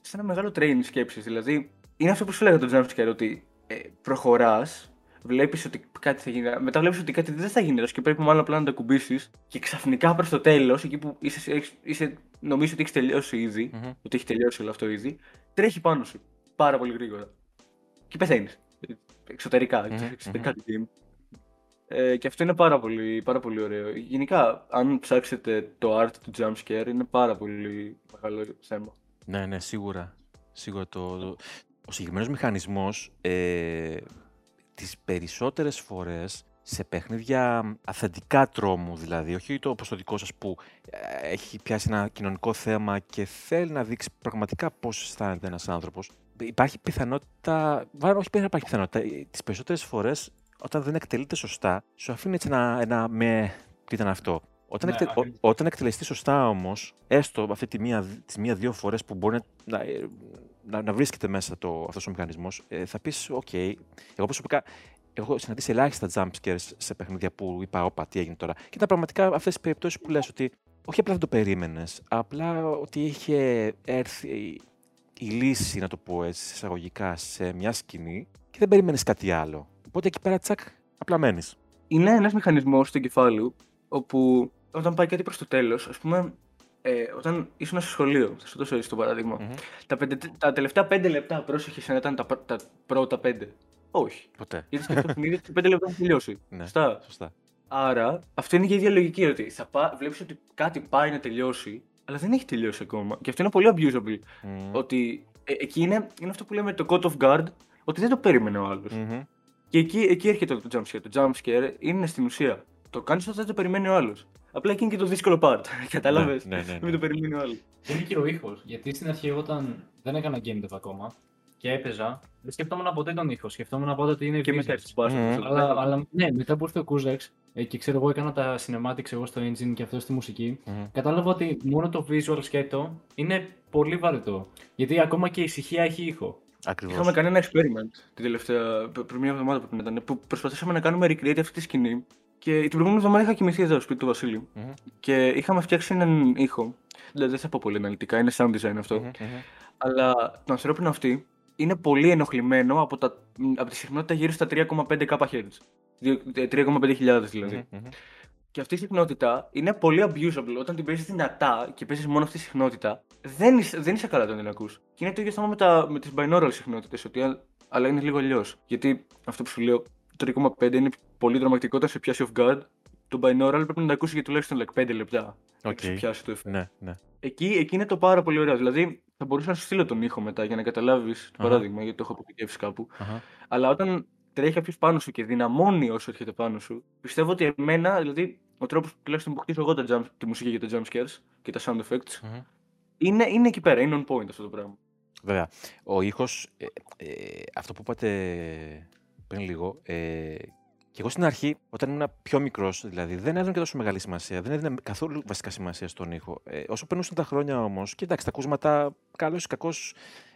σε ένα μεγάλο training σκέψης. Δηλαδή, είναι αυτό που σου λέγα το jumpscare, ότι ε, προχωράς, βλέπεις ότι κάτι θα γίνει. Μετά βλέπεις ότι κάτι δεν θα γίνει και πρέπει μάλλον απλά να το κουμπίσεις. Και ξαφνικά προς το τέλος, εκεί που είσαι, είσαι, νομίζω ότι έχεις τελειώσει ήδη, mm-hmm. ότι έχει τελειώσει όλο αυτό ήδη, τρέχει πάνω σου πάρα πολύ γρήγορα. Και πεθαίνεις. Εξωτερικά, mm-hmm. εξωτερικά mm-hmm. game. Ε, και αυτό είναι πάρα πολύ, πάρα πολύ ωραίο. Γενικά, αν ψάξετε το art του jumpscare, είναι πάρα πολύ μεγάλο θέμα. Ναι, ναι, σίγουρα. Σίγουρα το, το... Ο συγκεκριμένος μηχανισμός ε, τις περισσότερες φορές σε παιχνίδια αυθεντικά τρόμου δηλαδή, όχι το όπως το δικό σας που ε, έχει πιάσει ένα κοινωνικό θέμα και θέλει να δείξει πραγματικά πώς αισθάνεται ένας άνθρωπος. Υπάρχει πιθανότητα, βάρο όχι δεν υπάρχει πιθανότητα, ε, τις περισσότερες φορές όταν δεν εκτελείται σωστά, σου αφήνει έτσι ένα, ένα με, τι ήταν αυτό. Όταν, ναι, εκτε, όταν εκτελεστεί σωστά όμως, έστω αυτή τη μία, τις μία-δύο φορές που μπορεί να, να, να, βρίσκεται μέσα το, αυτός ο μηχανισμός, ε, θα πεις: OK. Εγώ προσωπικά έχω συναντήσει ελάχιστα jump scares σε παιχνίδια που είπα: Όπα, τι έγινε τώρα. Και ήταν πραγματικά αυτές τις περιπτώσεις που λες ότι όχι απλά δεν το περίμενες, απλά ότι είχε έρθει η λύση, να το πω έτσι, εισαγωγικά, σε μια σκηνή και δεν περίμενε κάτι άλλο. Οπότε εκεί πέρα τσακ, απλά μένεις. Είναι ένας μηχανισμός στο κεφάλι όπου όταν πάει κάτι προς το τέλος, ας πούμε, ε, όταν ήσουν στο σχολείο, θα σου δώσω έτσι το παραδειγμα τα, πέντε, τα τελευταία πέντε λεπτά πρόσεχε να ήταν τα, τα πρώτα πέντε. Όχι. Ποτέ. Γιατί στο παιχνίδι πέντε λεπτά θα τελειώσει. Ναι, σωστά. σωστά. Άρα, αυτό είναι και η ίδια λογική. Ότι θα πά, βλέπεις ότι κάτι πάει να τελειώσει, αλλά δεν έχει τελειώσει ακόμα. Και αυτό είναι πολύ abusable. Mm. Ότι ε, εκεί είναι, είναι αυτό που λέμε το code of guard, ότι δεν το περίμενε ο άλλος. Mm-hmm. Και εκεί, εκεί έρχεται το jump scare. Το jump scare είναι στην ουσία. Το κάνεις όταν δεν το περιμένει ο άλλος. Απλά εκεί είναι και το δύσκολο part. Κατάλαβες; Ναι, ναι, ναι, Μην το περιμένει ο άλλος. Είναι και ο ήχος. Γιατί στην αρχή, όταν δεν έκανα game dev ακόμα και έπαιζα, δεν σκεφτόμουν ποτέ τον ήχο. Σκεφτόμουν ποτέ ότι είναι και μετά έτσι mm. αλλά, αλλά ναι, μετά που ήρθε ο Kuzex ε, και ξέρω εγώ έκανα τα cinematics εγώ στο engine και αυτό στη μουσική, mm. κατάλαβα ότι μόνο το visual σκέτο είναι πολύ βαρετό. Γιατί ακόμα και η ησυχία έχει ήχο. Ακριβώς. Είχαμε κάνει ένα experiment την τελευταία, πριν μια εβδομάδα που ήταν, που προσπαθήσαμε να κάνουμε recreate αυτή τη σκηνή και την προηγούμενη εβδομάδα είχα κοιμηθεί εδώ στο σπίτι του βασιλειου mm-hmm. Και είχαμε φτιάξει έναν ήχο. Δηλαδή δεν θα πω πολύ αναλυτικά, είναι sound design αυτό. Mm-hmm. Αλλά το ανθρώπινο αυτή είναι πολύ ενοχλημένο από, τα, από τη συχνότητα γύρω στα 3,5 kHz. 3,5 δηλαδή. Mm-hmm. Και αυτή η συχνότητα είναι πολύ abusable. Όταν την παίζεις δυνατά και παίζεις μόνο αυτή τη συχνότητα, δεν είσαι, δεν είσαι καλά όταν την ακούς. Και είναι το ίδιο θέμα με, τα, με τις binaural συχνότητες, αλλά είναι λίγο αλλιώς. Γιατί αυτό που σου λέω, το 3,5 είναι πολύ δραματικό όταν σε πιάσει off guard. Το binaural πρέπει να το ακούσεις για τουλάχιστον like, 5 λεπτά. Okay. Να πιάσει το effect. Ναι, ναι. Εκεί, εκεί είναι το πάρα πολύ ωραίο. Δηλαδή, θα μπορούσα να σου στείλω τον ήχο μετά για να καταλάβεις το uh-huh. παράδειγμα, γιατί το έχω αποθηκεύσει κάπου. Uh-huh. Αλλά όταν τρέχει κάποιος πάνω σου και δυναμώνει όσο έρχεται πάνω σου, πιστεύω ότι εμένα, δηλαδή, ο τρόπος τουλάχιστον που χτίζω εγώ τα jump, τη μουσική για τα jump scares και τα sound effects, mm-hmm. είναι, είναι εκεί πέρα, είναι on point αυτό το πράγμα. Βέβαια. Ο ήχος, ε, ε, αυτό που είπατε πριν λίγο, ε, και εγώ στην αρχή, όταν ήμουν πιο μικρός, δηλαδή, δεν έδωνα και τόσο μεγάλη σημασία. Δεν έδωνα καθόλου βασικά σημασία στον ήχο. Ε, όσο περνούσαν τα χρόνια όμως, και εντάξει, τα ακούσματα, καλό ή κακό,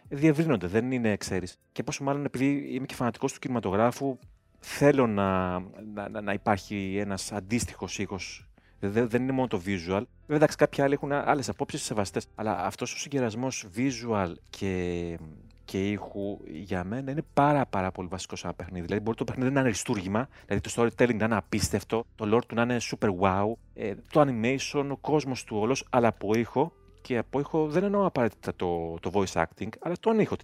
διευρύνονται. Δεν είναι, ξέρεις. Και πόσο μάλλον επειδή είμαι και φανατικός του κινηματογράφου, θέλω να, να, να υπάρχει ένας αντίστοιχος ήχος. Δεν, δεν είναι μόνο το visual. Βέβαια, εντάξει, κάποιοι άλλοι έχουν άλλες απόψεις σεβαστές. Αλλά αυτός ο συγκερασμός visual και, και ήχου για μένα είναι πάρα, πάρα πολύ βασικό σε ένα παιχνίδι. Δηλαδή, μπορεί το παιχνίδι να είναι αριστούργημα, δηλαδή το storytelling να είναι απίστευτο, το lore του να είναι super wow, ε, το animation, ο κόσμος του όλος, αλλά από ήχο. Και από ήχο δεν εννοώ απαραίτητα το, το voice acting, αλλά τον ήχο,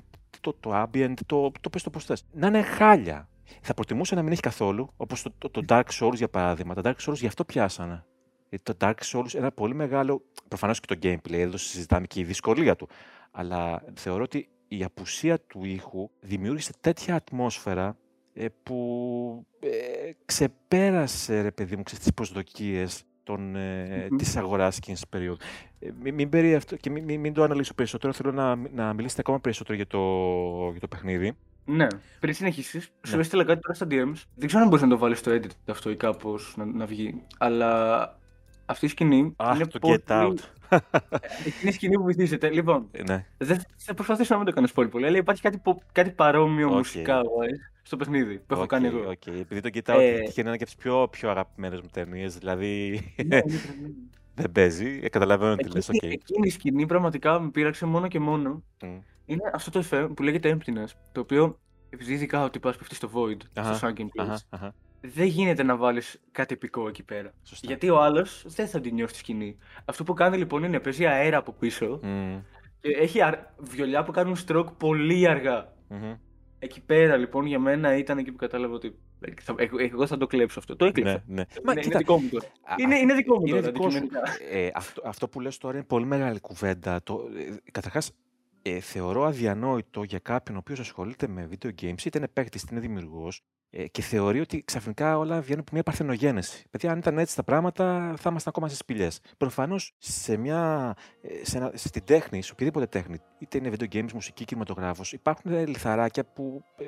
το, το, ambient, το, το πες το πώς θες. Να είναι χάλια. Θα προτιμούσα να μην έχει καθόλου, όπως το, το, το, Dark Souls για παράδειγμα. Τα Dark Souls γι' αυτό πιάσανε. Γιατί το Dark Souls ένα πολύ μεγάλο. Προφανώς και το gameplay, εδώ συζητάμε και η δυσκολία του. Αλλά θεωρώ ότι η απουσία του ήχου δημιούργησε τέτοια ατμόσφαιρα ε, που ε, ξεπέρασε, ρε παιδί μου, τις προσδοκίες των, ε, mm-hmm. της αγοράς εκείνης της περίοδου. Ε, μην, μην, αυτό, και μην, μην, το αναλύσω περισσότερο, θέλω να, να μιλήσετε ακόμα περισσότερο για το, για το παιχνίδι. Ναι. Πριν συνεχίσεις, ναι. σου έστειλα κάτι τώρα στα DMs. Δεν ξέρω αν μπορείς να το βάλεις στο edit αυτό ή κάπως να, να βγει. Αλλά αυτή η σκηνή. Αχ, είναι το πολύ... get out. είναι η σκηνή που βυθίζεται. Λοιπόν, ε, ναι. δεν θα προσπαθήσω να μην το κάνω πολύ πολύ, αλλά υπάρχει κάτι, κάτι παρόμοιο okay. μουσικά στο παιχνίδι που έχω okay, κάνει εγώ. Okay. Επειδή το Get Out ε... τυχαίνει να είναι και από τις πιο, πιο αγαπημένες μου ταινίες, δηλαδή. Ναι, δεν παίζει, ε, καταλαβαίνω τι λες, okay. Εκείνη η σκηνή πραγματικά με πείραξε μόνο και μόνο. Mm. Είναι αυτό το εφέ που λέγεται Emptiness, το οποίο επειδή ειδικά ότι πας πέφτεις στο Void, uh-huh, στο Sunken Place, uh-huh, uh-huh. δεν γίνεται να βάλεις κάτι επικό εκεί πέρα. Σωστά. Γιατί ο άλλος δεν θα την νιώσει τη σκηνή. Αυτό που κάνει λοιπόν είναι παίζει αέρα από πίσω mm. και έχει αρ... βιολιά που κάνουν stroke πολύ αργά. Mm-hmm. Εκεί πέρα λοιπόν για μένα ήταν εκεί που κατάλαβα ότι θα, εγώ θα το κλέψω αυτό. Το έκλεψα. Ναι, ναι. Μα, είναι, είναι δικό μου τώρα. Είναι, είναι δικό μου τώρα. Δικό ε, αυτό, αυτό που λες τώρα είναι πολύ μεγάλη κουβέντα. Το, ε, καταρχάς, ε, θεωρώ αδιανόητο για κάποιον ο οποίο ασχολείται με video games, είτε είναι παίκτη είτε είναι δημιουργό, ε, και θεωρεί ότι ξαφνικά όλα βγαίνουν από μια παρθενογένεση. Παιδιά, αν ήταν έτσι τα πράγματα, θα ήμασταν ακόμα σε σπηλιέ. Προφανώ σε μια, ε, σε ένα, στην τέχνη, σε οποιαδήποτε τέχνη, είτε είναι video games, μουσική, κινηματογράφο, υπάρχουν λιθαράκια που ε,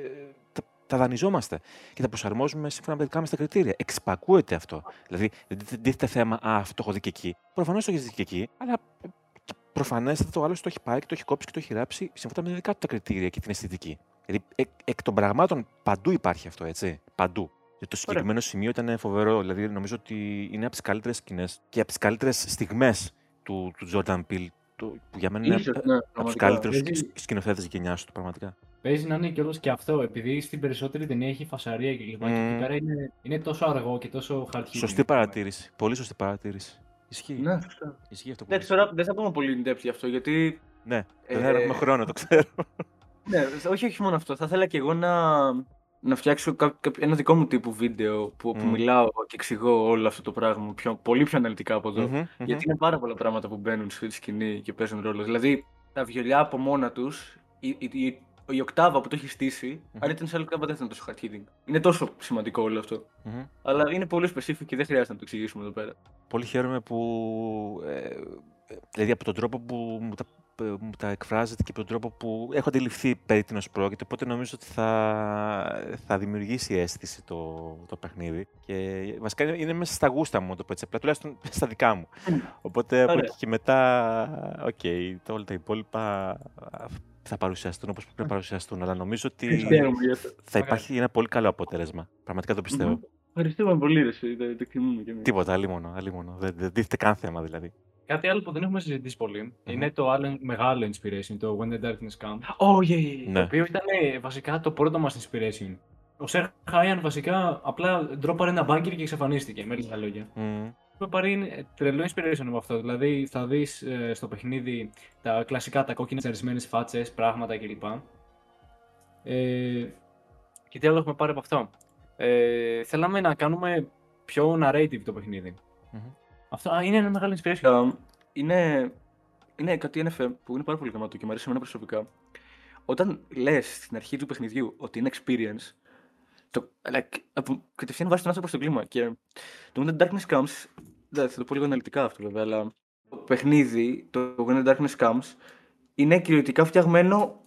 τα, τα δανειζόμαστε και τα προσαρμόζουμε σύμφωνα με τα δικά μα τα κριτήρια. Εξυπακούεται αυτό. Δηλαδή, δεν τίθεται θέμα, Α, αυτό το έχω δει και εκεί. Προφανώ το έχει δει και εκεί, αλλά προφανέστατα το άλλο το έχει πάει και το έχει κόψει και το έχει γράψει σύμφωνα με δικά του τα κριτήρια και την αισθητική. Δηλαδή, εκ, εκ των πραγμάτων παντού υπάρχει αυτό, έτσι. Παντού. Και το συγκεκριμένο Ωραία. σημείο ήταν φοβερό. Δηλαδή, νομίζω ότι είναι από τις καλύτερες σκηνές και από τις καλύτερες στιγμές του, του Jordan Peele. που για μένα είναι ναι, από του καλύτερους σκηνοθέτες της γενιάς του, πραγματικά. Παίζει να είναι κιόλα και αυτό, επειδή στην περισσότερη ταινία έχει φασαρία και λοιπά. Mm. Και εκεί πέρα είναι, είναι τόσο αργό και τόσο χαρτί. Σωστή παρατήρηση. Πολύ σωστή παρατήρηση. Ισχύει. Ναι, σωστά. Ισχύει αυτό που Εντάξει, τώρα δεν θα πούμε πολύ in depth γι' αυτό, γιατί... Ναι, δεν θα έχουμε χρόνο, το ξέρω. ναι, όχι, όχι μόνο αυτό. Θα ήθελα και εγώ να, να φτιάξω ένα δικό μου τύπου βίντεο που, που μιλάω και εξηγώ όλο αυτό το πράγμα πιο, πολύ πιο αναλυτικά από εδώ. Γιατί είναι πάρα πολλά πράγματα που μπαίνουν στη σκηνή και παίζουν ρόλο. Δηλαδή, τα βιολιά από μόνα τους, η, η, η, οκτάβα που το έχει στήσει, αν ήταν σε άλλη οκτάβα δεν θα ήταν τόσο hard hitting. Είναι τόσο σημαντικό όλο αυτό. Αλλά είναι πολύ specific και δεν χρειάζεται να το εξηγήσουμε εδώ πέρα. Πολύ χαίρομαι που. Ε, δηλαδή από τον τρόπο που μου τα μου τα εκφράζεται και από τον τρόπο που έχω αντιληφθεί περί τίνος πρόκειται. Οπότε νομίζω ότι θα, θα δημιουργήσει αίσθηση το, το παιχνίδι. Και βασικά είναι μέσα στα γούστα μου, το πω έτσι. Απλά τουλάχιστον στα δικά μου. Οπότε από εκεί και μετά, okay, okay, όλα τα υπόλοιπα θα παρουσιαστούν όπως πρέπει να παρουσιαστούν. Αλλά νομίζω ότι θα υπάρχει ένα πολύ καλό αποτέλεσμα. Πραγματικά το πιστεύω. Ευχαριστούμε πολύ, ρε, το εκτιμούμε και εμείς. Τίποτα, αλίμονο, αλίμονο. Δεν, δεν δείχνει καν θέμα δηλαδή. Κάτι άλλο που δεν έχουμε συζητήσει πολύ mm-hmm. είναι το άλλο μεγάλο inspiration, το When the Darkness Comes. Oh, yeah, yeah. Το ναι. οποίο ήταν ε, βασικά το πρώτο μας inspiration. Ο Sirhaian βασικά απλά ντρόπαρε ένα banger και εξαφανίστηκε, με λίγα λόγια. Mm. Έχουμε πάρει τρελός inspiration από αυτό. Δηλαδή θα δεις ε, στο παιχνίδι τα κλασικά, τα κόκκινα αρισμένε φάτσες, πράγματα κλπ. Ε, και τι άλλο έχουμε πάρει από αυτό; Ε, θέλαμε να κάνουμε πιο narrative το παιχνίδι. Mm-hmm. Αυτό α, είναι ένα μεγάλο inspiration. είναι, είναι κάτι NFM που είναι πάρα πολύ γραμματό και μου αρέσει εμένα προσωπικά. Όταν λες στην αρχή του παιχνιδιού ότι είναι experience, το, like, κατευθείαν βάζει τον άνθρωπο στο κλίμα. Και το When the Darkness Comes, δεν θα το πω λίγο αναλυτικά αυτό βέβαια, αλλά το παιχνίδι, το When the Darkness Comes, είναι κυριολεκτικά φτιαγμένο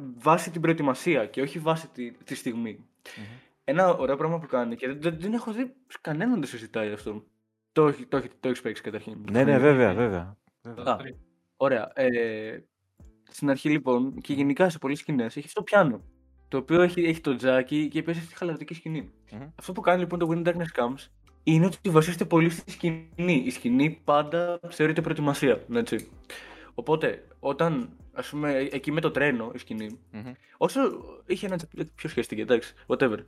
βάσει την προετοιμασία και όχι βάσει τη, τη στιγμη mm-hmm. Ένα ωραίο πράγμα που κάνει και δεν, δεν έχω δει κανέναν να το συζητάει αυτό. Το, το, το, το έχει παίξει καταρχήν. Ναι, ναι, βέβαια, βέβαια. Α, ωραία. Ε, στην αρχή λοιπόν και γενικά σε πολλές σκηνές έχει το πιάνο. Το οποίο έχει, έχει το τζάκι και παίζει στη χαλαρωτική σκηνή. Mm-hmm. Αυτό που κάνει λοιπόν το Wind Darkness Comes είναι ότι βασίζεται πολύ στη σκηνή. Η σκηνή πάντα θεωρείται προετοιμασία. Έτσι. Οπότε, όταν, ας πούμε, εκεί με το τρένο η σκηνή, mm-hmm. όσο είχε ένα. Ποιο σχέστηκε, εντάξει, whatever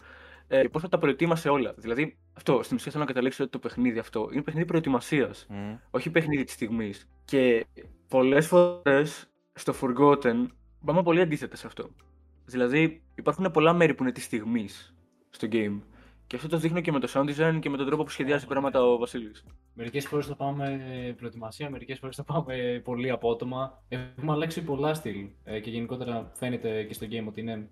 ε, πώς θα τα προετοίμασε όλα. Δηλαδή, αυτό στην ουσία θέλω να καταλήξω ότι το παιχνίδι αυτό είναι παιχνίδι προετοιμασίας, mm. όχι παιχνίδι της στιγμής. Και πολλές φορές στο Forgotten πάμε πολύ αντίθετα σε αυτό. Δηλαδή, υπάρχουν πολλά μέρη που είναι της στιγμής στο game. Και αυτό το δείχνω και με το sound design και με τον τρόπο που σχεδιάζει πράγματα ο Βασίλης. Μερικές φορές το πάμε προετοιμασία, μερικές φορές το πάμε πολύ απότομα. Έχουμε αλλάξει πολλά στυλ ε, και γενικότερα φαίνεται και στο game ότι είναι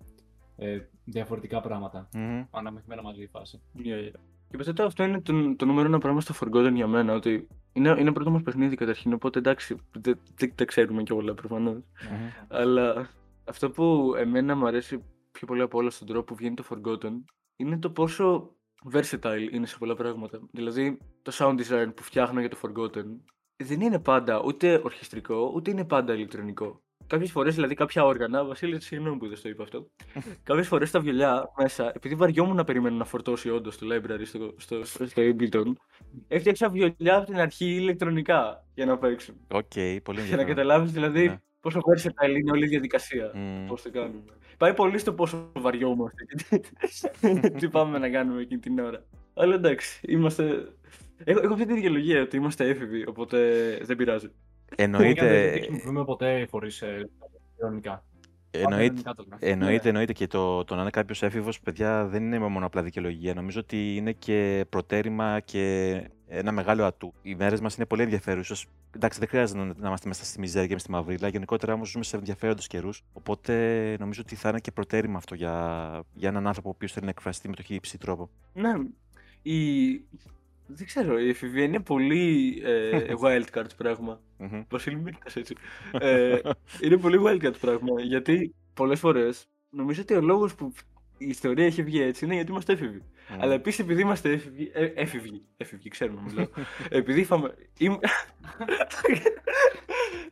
ε, διαφορετικά πράγματα. Mm-hmm. Αναμειχμένα μαζί η φάση. Yeah, yeah. Και πιστεύω αυτό είναι το, το νούμερο ένα πράγμα στο Forgotten για μένα. Ότι είναι, είναι πρώτο μας παιχνίδι καταρχήν. Οπότε εντάξει, δεν δε, ξέρουμε και όλα προφανώς. Mm-hmm. Αλλά αυτό που εμένα μου αρέσει πιο πολύ από όλα στον τρόπο που βγαίνει το Forgotten είναι το πόσο versatile είναι σε πολλά πράγματα. Δηλαδή το sound design που φτιάχνω για το Forgotten δεν είναι πάντα ούτε ορχιστρικό ούτε είναι πάντα ηλεκτρονικό. Κάποιες φορές, δηλαδή, κάποια όργανα, Βασίλη, συγγνώμη που δεν το είπα αυτό. Κάποιες φορές τα βιολιά μέσα, επειδή βαριόμουν να περιμένω να φορτώσει όντως το library στο, στο, στο, στο Ableton, έφτιαξα βιολιά από την αρχή ηλεκτρονικά για να παίξουν. Okay, okay, πολύ Για να καταλάβεις δηλαδή ναι. Πόσο versatile είναι όλη η διαδικασία. Mm. Πώς το κάνουμε. Πάει πολύ στο πόσο βαριόμαστε τι πάμε να κάνουμε εκείνη την ώρα. Αλλά εντάξει, είμαστε. Έχω, έχω αυτή τη δικαιολογία ότι είμαστε έφηβοι, οπότε δεν πειράζει. Εννοείται. Δεν χρησιμοποιούμε ποτέ χωρί ειρωνικά. Εννοείται, εννοείται, εννοείται και το, το να είναι κάποιος έφηβος, παιδιά, δεν είναι μόνο απλά δικαιολογία. Νομίζω ότι είναι και προτέρημα και ένα μεγάλο ατού. Οι μέρες μας είναι πολύ ενδιαφέρουσες. Εντάξει, δεν χρειάζεται να, να είμαστε μέσα στη μιζέρια και στη μαυρίλα. Γενικότερα όμως ζούμε σε ενδιαφέροντου καιρούς. Οπότε νομίζω ότι θα είναι και προτέρημα αυτό για, για έναν άνθρωπο ο οποίος θέλει να εκφραστεί με το χύψη τρόπο. Ναι. Η, δεν ξέρω, η εφηβεία είναι πολύ ε, wildcard πράγμα. Βασίλη μην έτσι. ε, είναι πολύ wildcard πράγμα, γιατί πολλές φορές νομίζω ότι ο λόγος που η ιστορία έχει βγει έτσι είναι γιατί είμαστε έφηβοι. Αλλά επίσης επειδή είμαστε έφηβοι, ε, έφηβοι, έφηβοι ξέρουμε μιλάω, επειδή, φαμε,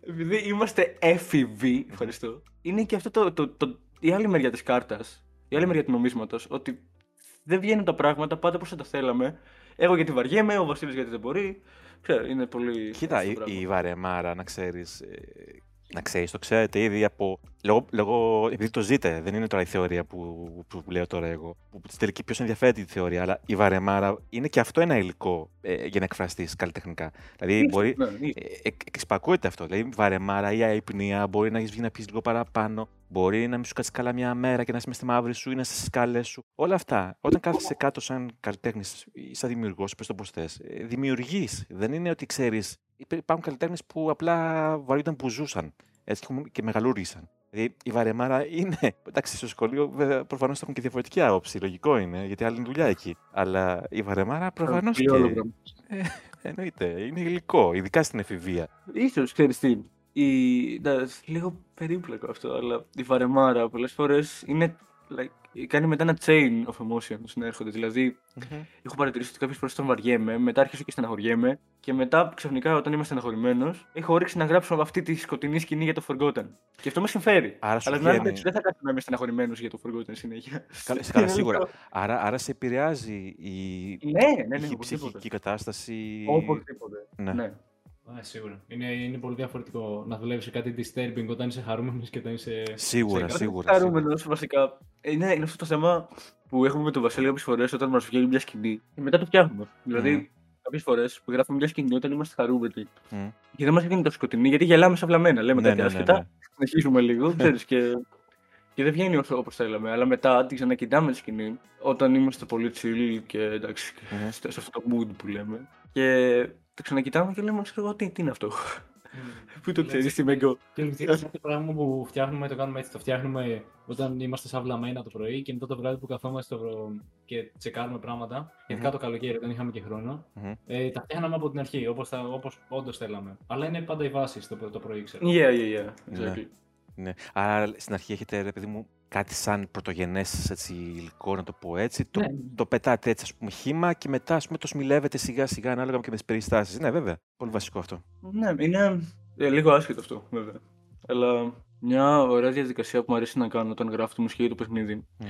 επειδή είμαστε έφηβοι, ευχαριστώ, είναι και αυτό το, το, το, η άλλη μεριά της κάρτας, η άλλη μεριά του νομίσματος, ότι δεν βγαίνουν τα πράγματα πάντα όπως θα τα θέλαμε εγώ γιατί βαριέμαι, ο Βασίλης γιατί δεν μπορεί. Ξέρω, είναι πολύ. Κοίτα, η, η βαρεμάρα, να ξέρεις. Ε, να ξέρεις, το ξέρετε ήδη από λόγω, λόγω, επειδή το ζείτε, δεν είναι τώρα η θεωρία που, που, που λέω τώρα εγώ. Που στην τελική ποιος ενδιαφέρεται τη θεωρία, αλλά η βαρεμάρα είναι και αυτό ένα υλικό ε, για να εκφραστείς καλλιτεχνικά. Δηλαδή μπορεί. Ναι, ναι. Ε, εξπακούεται αυτό. Δηλαδή βαρεμάρα ή αϊπνία, μπορεί να έχεις βγει να πεις λίγο παραπάνω. Μπορεί να μην σου κάτσει καλά μια μέρα και να είσαι μες στη μαύρη σου ή να είσαι στις σκάλες σου. Όλα αυτά. Όταν κάθεσαι κάτω σαν καλλιτέχνης ή σαν δημιουργός, πες το πώς θες, ε, δημιουργείς. Δεν είναι ότι ξέρεις. Υπάρχουν καλλιτέχνες που απλά βαρύονταν που ζούσαν. Έτσι και μεγαλούργησαν. Δηλαδή η βαρεμάρα είναι. Εντάξει, στο σχολείο προφανώς έχουν και διαφορετική άποψη. Λογικό είναι, γιατί άλλη δουλειά εκεί. Αλλά η βαρεμάρα προφανώς. Και... Ε, εννοείται. Είναι υλικό, ειδικά στην εφηβεία. σω ξέρεις τι. Η... λίγο περίπλοκο αυτό, αλλά η βαρεμάρα πολλές φορές είναι like, κάνει μετά ένα chain of emotions να έρχονται. Δηλαδή, mm-hmm. έχω παρατηρήσει ότι κάποιες φορές τον βαριέμαι, μετά άρχισα και στεναχωριέμαι και μετά ξαφνικά όταν είμαι στεναχωρημένος, έχω όρεξη να γράψω αυτή τη σκοτεινή σκηνή για το Forgotten. Και αυτό με συμφέρει. Άρα Αλλά βγαίνει... δεν θα κάτσω να είμαι στεναχωρημένος για το Forgotten συνέχεια. Καλά, σίγουρα. άρα, άρα σε επηρεάζει η, ναι, ναι, ναι, η ψυχική κατάσταση. Οπωσδήποτε. Ναι. ναι. Α, σίγουρα. Είναι, είναι πολύ διαφορετικό να δουλεύεις σε κάτι disturbing όταν είσαι χαρούμενος και όταν είσαι. Σίγουρα, σίγουρα. Χαρούμενος, βασικά. Είναι, είναι αυτό το θέμα που έχουμε με τον Βασίλη κάποιες φορές όταν μας βγαίνει μια σκηνή και μετά το φτιάχνουμε. Mm. Δηλαδή, κάποιες φορές που γράφουμε μια σκηνή όταν είμαστε χαρούμενοι mm. και δεν μας βγαίνει το σκοτεινή γιατί γελάμε σαν βλαμμένα. Λέμε ναι, τέτοια ναι, ναι, ναι. συνεχίζουμε λίγο, ξέρεις και. Και δεν βγαίνει όσο όπως θέλαμε. Αλλά μετά την ξανακοιτάμε τη σκηνή όταν είμαστε πολύ chill και εντάξει, mm. σε αυτό το mood που λέμε. Και το ξανακοιτάμε και λέμε, ξέρω εγώ, τι, τι είναι αυτό. Πού το ξέρεις, τι Μεγκό. Και αυτό το πράγμα που φτιάχνουμε, το κάνουμε έτσι. Το φτιάχνουμε όταν είμαστε σαν βλαμμένα το πρωί και μετά το βράδυ που καθόμαστε και τσεκάρουμε πράγματα. Ειδικά το καλοκαίρι, δεν είχαμε και χρόνο. Ε, τα φτιάχναμε από την αρχή, όπως όντως θέλαμε. Αλλά είναι πάντα η βάση στο το πρωί, ξέρω. Yeah, yeah, yeah. Exactly. Ναι. Άρα στην αρχή έχετε, ρε παιδί μου, κάτι σαν πρωτογενέ υλικό, να το πω έτσι. Το, ναι. το πετάτε έτσι, ας πούμε, χήμα και μετά ας πούμε, το σμιλεύετε σιγά σιγά ανάλογα και με τις περιστάσεις. Ναι, βέβαια. Πολύ βασικό αυτό. Ναι, είναι ε, λίγο άσχετο αυτό, βέβαια. Αλλά μια ωραία διαδικασία που μου αρέσει να κάνω όταν γράφω τη μουσική για το παιχνίδι. Mm.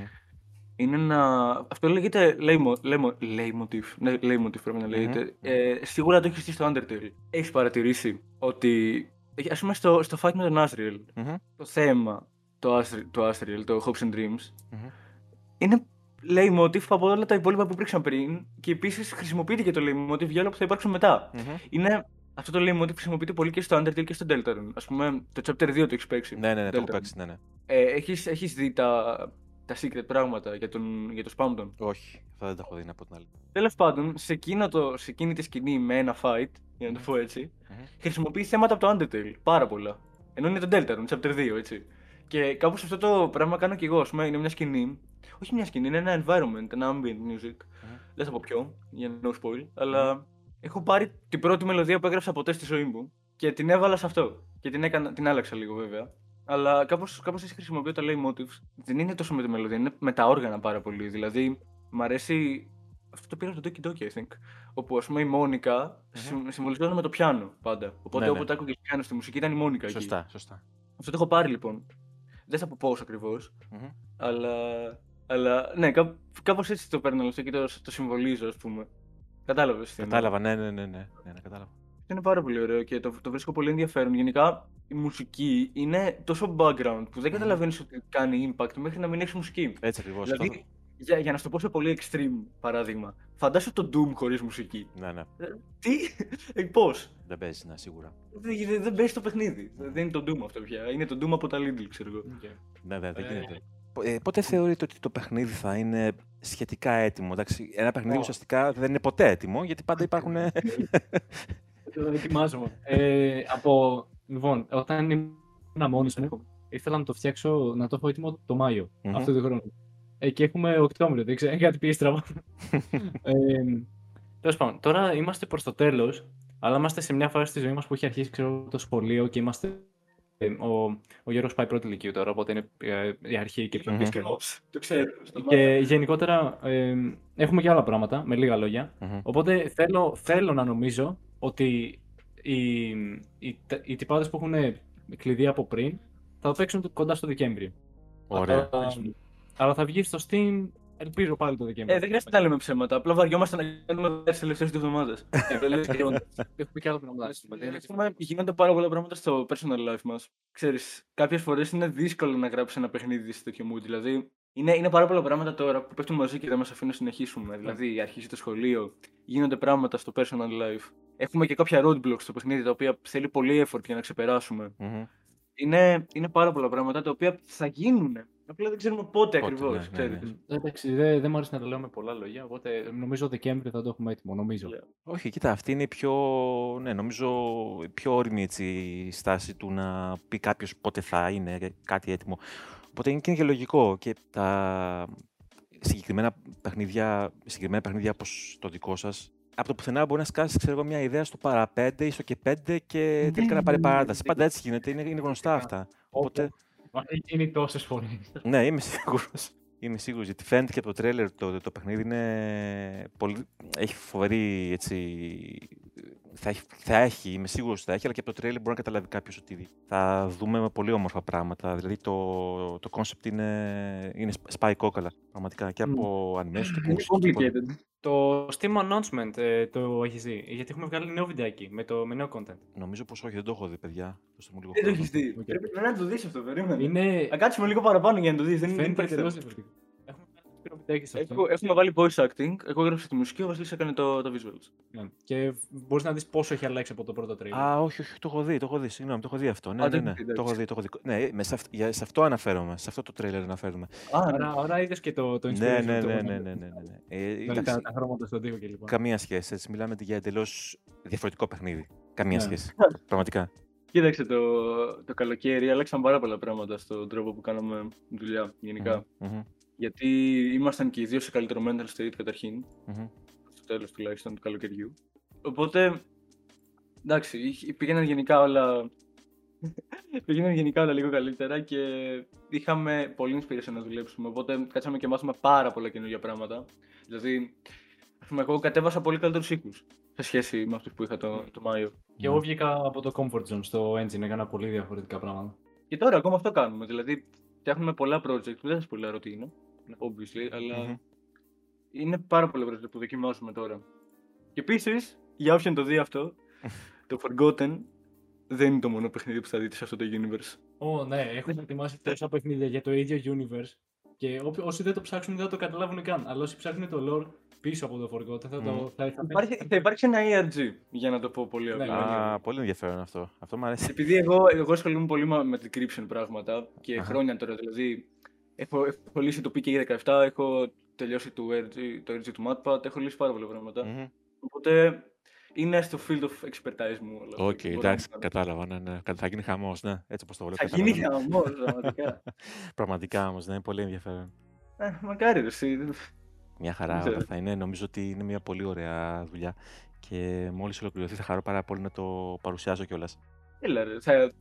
Είναι να. Αυτό λέγεται leitmotiv. Ναι, leitmotiv πρέπει να λέγεται. Mm-hmm. Ε, σίγουρα το έχεις στήσει στο Undertale. Έχεις παρατηρήσει ότι. Α πούμε στο, στο Fight με τον Asriel, mm-hmm. το θέμα το, Astri, το Astral, το Hopes and Dreams, mm-hmm. είναι leitmotiv από όλα τα υπόλοιπα που υπήρξαν πριν και επίσης χρησιμοποιείται και το leitmotiv για όλα που θα υπάρξουν μετά. Mm-hmm. Είναι, αυτό το leitmotiv χρησιμοποιείται πολύ και στο Undertale και στο Deltarune. Α πούμε, το chapter 2 το έχεις παίξει. Ναι, ναι, ναι, το έχω παίξει, ναι, ναι. Ε, έχεις, έχεις δει τα, τα secret πράγματα για, τον, για το Spamton. Όχι, θα δεν τα έχω δει από την άλλη. Τέλος πάντων, σε, το, σε εκείνη τη σκηνή με ένα fight, για να το πω έτσι, mm-hmm. χρησιμοποιεί θέματα από το Undertale. Πάρα πολλά. Ενώ είναι το Deltarune, chapter 2, έτσι. Και κάπως αυτό το πράγμα κάνω κι εγώ. πούμε, είναι μια σκηνή. Όχι μια σκηνή, είναι ένα environment, ένα ambient music. Mm. Δεν θα πω ποιο, για no spoil. Αλλά έχω πάρει την πρώτη μελωδία που έγραψα ποτέ στη ζωή μου και την έβαλα σε αυτό. Και την, έκανα, την άλλαξα λίγο βέβαια. Αλλά κάπως κάπως έτσι χρησιμοποιώ τα motives. Δεν είναι τόσο με τη μελωδία, είναι με τα όργανα πάρα πολύ. Δηλαδή, μ' αρέσει. Αυτό το πήρα στο Doki Doki, I think. Όπου ας πούμε η Μόνικα mm-hmm. συμβολιζόταν με το πιάνο πάντα. Οπότε ναι, όποτε ναι. άκουγες πιάνο στη μουσική ήταν η Μόνικα. Σωστά, εκεί. σωστά. Αυτό το έχω πάρει λοιπόν. Δεν θα πω πώς ακριβώς. Mm-hmm. Αλλά, αλλά ναι, κά, κάπως έτσι το παίρνω και το, το συμβολίζω, ας πούμε. Κατάλαβες. Κατάλαβα, ναι, ναι, ναι, ναι, ναι, ναι κατάλαβα. Είναι πάρα πολύ ωραίο και το, το βρίσκω πολύ ενδιαφέρον. Γενικά η μουσική είναι τόσο background που δεν καταλαβαίνεις ότι κάνει impact μέχρι να μην έχεις μουσική. Έτσι ακριβώς. Δηλαδή, για, για να σου το πω σε πολύ extreme παράδειγμα. Φαντάσου το Doom χωρίς μουσική. Ναι, ναι. Ε, τι, ε, πώς; Δεν παίζεις, ναι, σίγουρα. Δεν, δεν παίζεις το παιχνίδι. Δεν είναι το Doom αυτό πια. Είναι το Doom από τα Lidl, ξέρω εγώ. Okay. Ναι, ναι, δεν ε... γίνεται. Ε, πότε θεωρείτε ότι το παιχνίδι θα είναι σχετικά έτοιμο; Εντάξει, ένα παιχνίδι oh. ουσιαστικά δεν είναι ποτέ έτοιμο, γιατί πάντα υπάρχουν. το ετοιμάζομαι. ε, από... Λοιπόν, όταν ήμουν μόνος μου, ήθελα να το φτιάξω, να το έχω έτοιμο το Μάιο mm-hmm. αυτού του χρόνου. Ε, και έχουμε Οκτώβριο, δεν ξέρω, κάτι πήγε στραβά. ε, Τέλος πάντων, τώρα είμαστε προς το τέλος, αλλά είμαστε σε μια φάση της ζωής μας που έχει αρχίσει ξέρω, το σχολείο και είμαστε. Ε, ο, ο Γιώργος πάει πρώτη ηλικίου τώρα, οπότε είναι ε, η αρχή και πιο δύσκολο. Το ξέρω. Και γενικότερα ε, έχουμε και άλλα πράγματα, με λίγα λόγια. Οπότε θέλω, θέλω να νομίζω ότι οι, οι, οι τυπάδες που έχουν κλειδί από πριν θα το παίξουν κοντά στο Δεκέμβριο. Ωραία. Αλλά θα βγεις στο Steam Ελπίζω πάλι το Δεκέμβριο. Ε, δεν χρειάζεται να λέμε ψέματα. Απλά βαριόμαστε να κάνουμε τι τελευταίε δύο εβδομάδε. Έχουμε και άλλα πράγματα. Γίνονται πάρα πολλά πράγματα στο personal life μας. Ξέρεις, κάποιες φορές είναι δύσκολο να γράψεις ένα παιχνίδι σε τέτοιο mood. Δηλαδή, είναι, είναι πάρα πολλά πράγματα τώρα που πέφτουν μαζί και δεν μας αφήνουν να συνεχίσουμε. Ναι. Δηλαδή, αρχίζει το σχολείο, γίνονται πράγματα στο personal life. Έχουμε και κάποια roadblocks στο παιχνίδι τα οποία θέλει πολύ effort για να ξεπερασουμε Είναι, είναι πάρα πολλά πράγματα τα οποία θα γίνουν. Απλά δεν ξέρουμε πότε, πότε ακριβώς. Ναι, ναι, ναι. Εντάξει, δεν, δεν μου αρέσει να το λέω με πολλά λόγια. Οπότε νομίζω Δεκέμβρη θα το έχουμε έτοιμο. Νομίζω. Όχι, κοίτα, αυτή είναι η πιο, ναι, νομίζω, πιο όρημη έτσι, στάση του να πει κάποιος πότε θα είναι κάτι έτοιμο. Οπότε είναι και λογικό και τα συγκεκριμένα παιχνίδια, συγκεκριμένα παιχνίδια όπως το δικό σας, από το πουθενά μπορεί να σκάσει ξέρω, μια ιδέα στο παρά 5 ή στο και 5 και ναι, τελικά να πάρει ναι, ναι, παράταση. Πάντα έτσι γίνεται, είναι, είναι γνωστά αυτά. Οπότε... Έχει γίνει τόσες φορές. Ναι, είμαι σίγουρος. Είμαι σίγουρος γιατί φαίνεται και από το τρέλερ το, το παιχνίδι είναι πολύ, έχει φοβερή έτσι, θα έχει, θα έχει, είμαι σίγουρος ότι θα έχει, αλλά και από το τρέλερ μπορεί να καταλάβει κάποιος ότι θα δούμε πολύ όμορφα πράγματα. Δηλαδή το, το concept είναι, είναι σπάει κόκαλα πραγματικά και από mm. animation και από Το Steam Announcement ε, το έχεις δει, γιατί έχουμε βγάλει νέο βιντεάκι με, το, με νέο content. Νομίζω πως όχι, δεν το έχω δει, παιδιά. Δεν το έχεις δει. Πρέπει να το δεις αυτό, περίμενε. Είναι... Να κάτσουμε λίγο παραπάνω για να το δεις. Δεν είναι διαφορετικό. Έχω, έχουμε βάλει voice acting, εγώ έγραψα τη μουσική, ο Βασίλης έκανε το, το visuals. Ναι. Και μπορείς να δεις πόσο έχει αλλάξει από το πρώτο trailer. Α, όχι, όχι, το έχω δει, το έχω δει, συγγνώμη, το έχω δει αυτό. Ναι, ναι, ναι, το έχω δει, το έχω δει. Ναι, με σε, αυ... για, σε αυτό αναφέρομαι, σε αυτό το trailer αναφέρομαι. Α, άρα, άρα είδες και το, το ναι, ναι, ναι, ναι, ναι, ναι, ναι, ναι. Ε, τα, τα χρώματα στον τοίχο κλπ. Καμία σχέση, έτσι, μιλάμε για εντελώς διαφορετικό παιχνίδι. Καμία ναι. σχέση, πραγματικά. Κοίταξε, το, το καλοκαίρι άλλαξαν πάρα πολλά πράγματα στον τρόπο που κάναμε δουλειά γενικά. Mm-hmm. Γιατί ήμασταν και οι δύο σε καλύτερο mental state καταρχήν. Mm-hmm. Στο τέλος τουλάχιστον του καλοκαιριού. Οπότε. Εντάξει, πήγαιναν γενικά όλα. πήγαιναν γενικά όλα λίγο καλύτερα και είχαμε πολύ inspiration να δουλέψουμε. Οπότε κάτσαμε και μάθαμε πάρα πολλά καινούργια πράγματα. Δηλαδή, ας πούμε, εγώ κατέβασα πολύ καλύτερους οίκους σε σχέση με αυτούς που είχα το, το Μάιο. Και εγώ βγήκα από το comfort zone στο engine, έκανα πολύ διαφορετικά πράγματα. Και τώρα ακόμα αυτό κάνουμε. Δηλαδή, φτιάχνουμε πολλά project που δεν θα σας πω τι είναι obviously, αλλά είναι πάρα πολύ ωραίο που δοκιμάζουμε τώρα. Και επίσης, για όποιον το δει αυτό, το Forgotten δεν είναι το μόνο παιχνίδι που θα δείτε σε αυτό το universe. Ω, oh, ναι, έχουμε ετοιμάσει τόσα παιχνίδια για το ίδιο universe. Και όσοι δεν το ψάξουν δεν θα το καταλάβουν καν. Αλλά όσοι ψάχνουν το lore πίσω από το Forgotten θα το. Θα, θα, υπάρχει, θα υπάρξει ένα ARG, για να το πω πολύ απλά. Ναι, Α, πολύ ενδιαφέρον αυτό. Αυτό μου αρέσει. Επειδή εγώ, εγώ ασχολούμαι πολύ με decryption πράγματα και χρόνια τώρα, δηλαδή Έχω, έχω λύσει το PK17, έχω τελειώσει το ARG, το ARG του MatPat, έχω λύσει πάρα πολλά πράγματα. Mm-hmm. Οπότε είναι στο field of expertise μου. OK, okay, εντάξει, να... κατάλαβα. Ναι, ναι. Θα γίνει χαμός, ναι. Έτσι όπως το βλέπω. Θα γίνει χαμός, πραγματικά. πραγματικά όμως, ναι, πολύ ενδιαφέρον. Ε, μακάρι, εσύ. Μια χαρά όλα θα είναι. Νομίζω ότι είναι μια πολύ ωραία δουλειά. Και μόλις ολοκληρωθεί θα χαρώ πάρα πολύ να το παρουσιάσω κιόλας. Έλα, ρε. Θα,